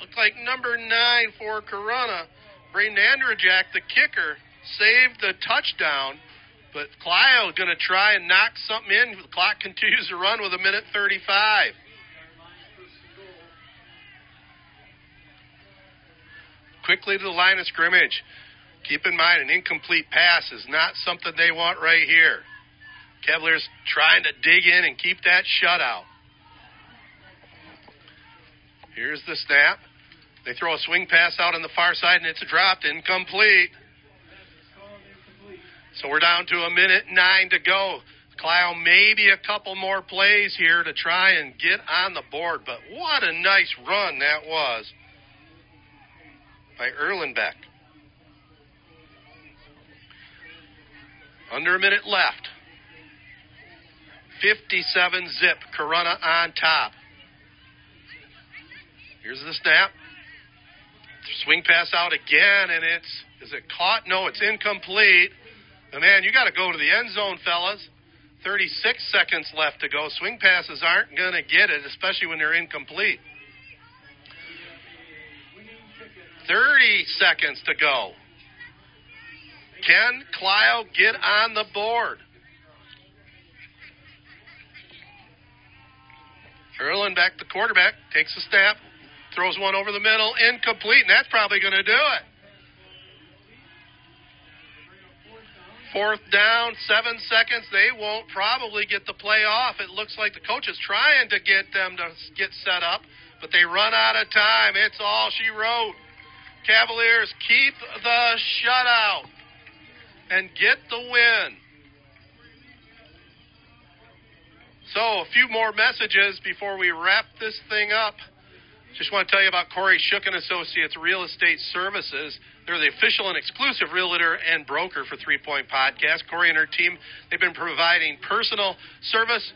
Looks like number nine for Corunna. Braden Andrzejak, the kicker, saved the touchdown, but Clio going to try and knock something in. The clock continues to run with a minute 35. Quickly to the line of scrimmage. Keep in mind, an incomplete pass is not something they want right here. Cavaliers trying to dig in and keep that shutout. Here's the snap. They throw a swing pass out on the far side, and it's dropped incomplete. So we're down to a minute nine to go. Clio, maybe a couple more plays here to try and get on the board, but what a nice run that was by Erlenbeck. Under a minute left. 57 zip. Corunna on top. Here's the snap. Swing pass out again, and it's is it caught? No, it's incomplete. Man, you got to go to the end zone, fellas. 36 seconds left to go. Swing passes aren't going to get it, especially when they're incomplete. 30 seconds to go. Can Clio get on the board? Erlenbeck, the quarterback, takes a step, throws one over the middle, incomplete, and that's probably going to do it. Fourth down, seven seconds. They won't probably get the play off. It looks like the coach is trying to get them to get set up, but they run out of time. It's all she wrote. Cavaliers keep the shutout and get the win. So, a few more messages before we wrap this thing up. Just want to tell you about Corey Shook and Associates Real Estate Services. They're the official and exclusive realtor and broker for Three Point Podcast. Corey and her team, they've been providing personal service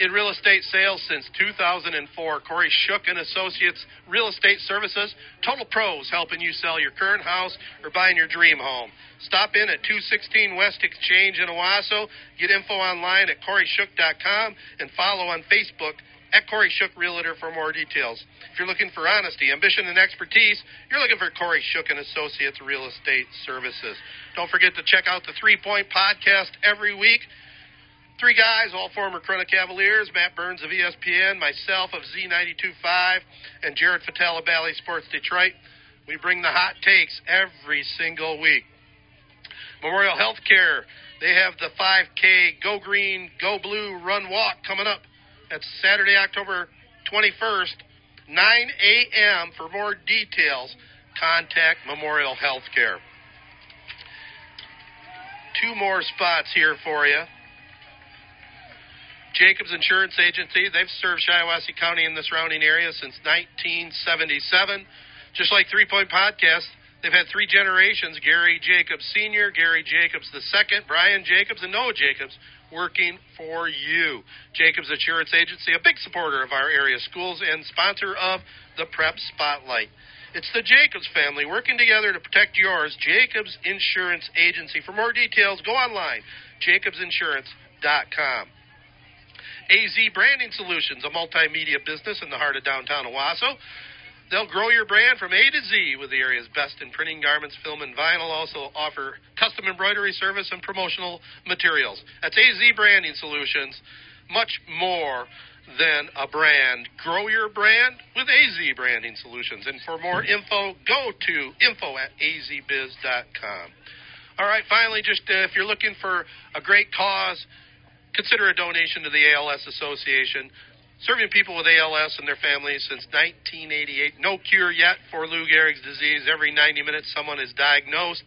in real estate sales since 2004. Corey Shook and Associates Real Estate Services, total pros helping you sell your current house or buying your dream home. Stop in at 216 West Exchange in Owosso. Get info online at CoreyShook.com and follow on Facebook at Corey Shook Realtor for more details. If you're looking for honesty, ambition, and expertise, you're looking for Corey Shook and Associates Real Estate Services. Don't forget to check out the Three Point Podcast every week. Three guys, all former Corunna Cavaliers, Matt Burns of ESPN, myself of Z92.5, and Jared Fattal of Bally Sports Detroit. We bring the hot takes every single week. Memorial Healthcare, they have the 5K Go Green, Go Blue Run Walk coming up. That's Saturday, October 21st, 9 a.m. For more details, contact Memorial Healthcare. Two more spots here for you. Jacobs Insurance Agency. They've served Shiawassee County in the surrounding area since 1977. Just like Three Point Podcast, they've had three generations Gary Jacobs Sr., Gary Jacobs II, Brian Jacobs, and Noah Jacobs working for you. Jacobs Insurance Agency, a big supporter of our area schools and sponsor of the Prep Spotlight. It's the Jacobs family working together to protect yours. Jacobs Insurance Agency. For more details, go online, jacobsinsurance.com. AZ Branding Solutions, a multimedia business in the heart of downtown Owosso. They'll grow your brand from A to Z with the area's best in printing, garments, film, and vinyl. Also offer custom embroidery service and promotional materials. That's AZ Branding Solutions. much more than a brand. Grow your brand with AZ Branding Solutions. And for more info, go to info at azbiz.com. All right, finally, just uh, if you're looking for a great cause, consider a donation to the ALS Association. Serving people with ALS and their families since 1988. No cure yet for Lou Gehrig's disease. Every 90 minutes, someone is diagnosed.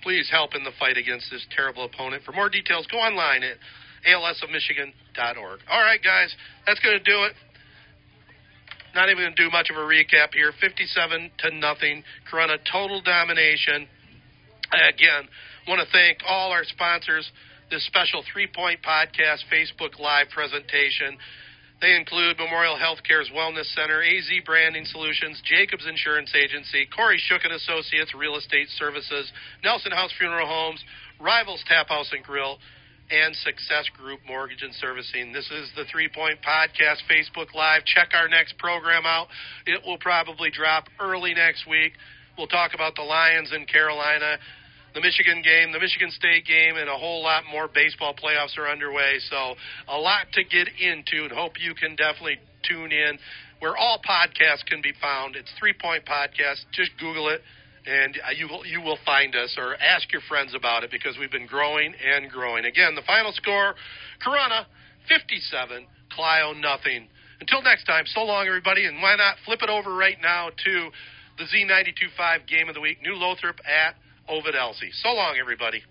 Please help in the fight against this terrible opponent. For more details, go online at alsofmichigan.org. All right, guys, that's going to do it. Not even going to do much of a recap here. 57 to nothing. Corunna total domination. Again, want to thank all our sponsors. This special three point podcast Facebook Live presentation. They include Memorial Healthcare's Wellness Center, AZ Branding Solutions, Jacobs Insurance Agency, Corey Shook and Associates Real Estate Services, Nelson House Funeral Homes, Rivals Tap House and Grill, and Success Group Mortgage and Servicing. This is the Three Point Podcast Facebook Live. Check our next program out. It will probably drop early next week. We'll talk about the Lions in Carolina the Michigan game, the Michigan State game, and a whole lot more baseball playoffs are underway. So a lot to get into, and hope you can definitely tune in where all podcasts can be found. It's Three Point Podcast. Just Google it, and uh, you will you will find us, or ask your friends about it because we've been growing and growing. Again, the final score: Corunna 57, Clio nothing. Until next time, so long, everybody, and why not flip it over right now to the Z92.5 Game of the Week, New Lothrop at Ovid Elsie. So long, everybody.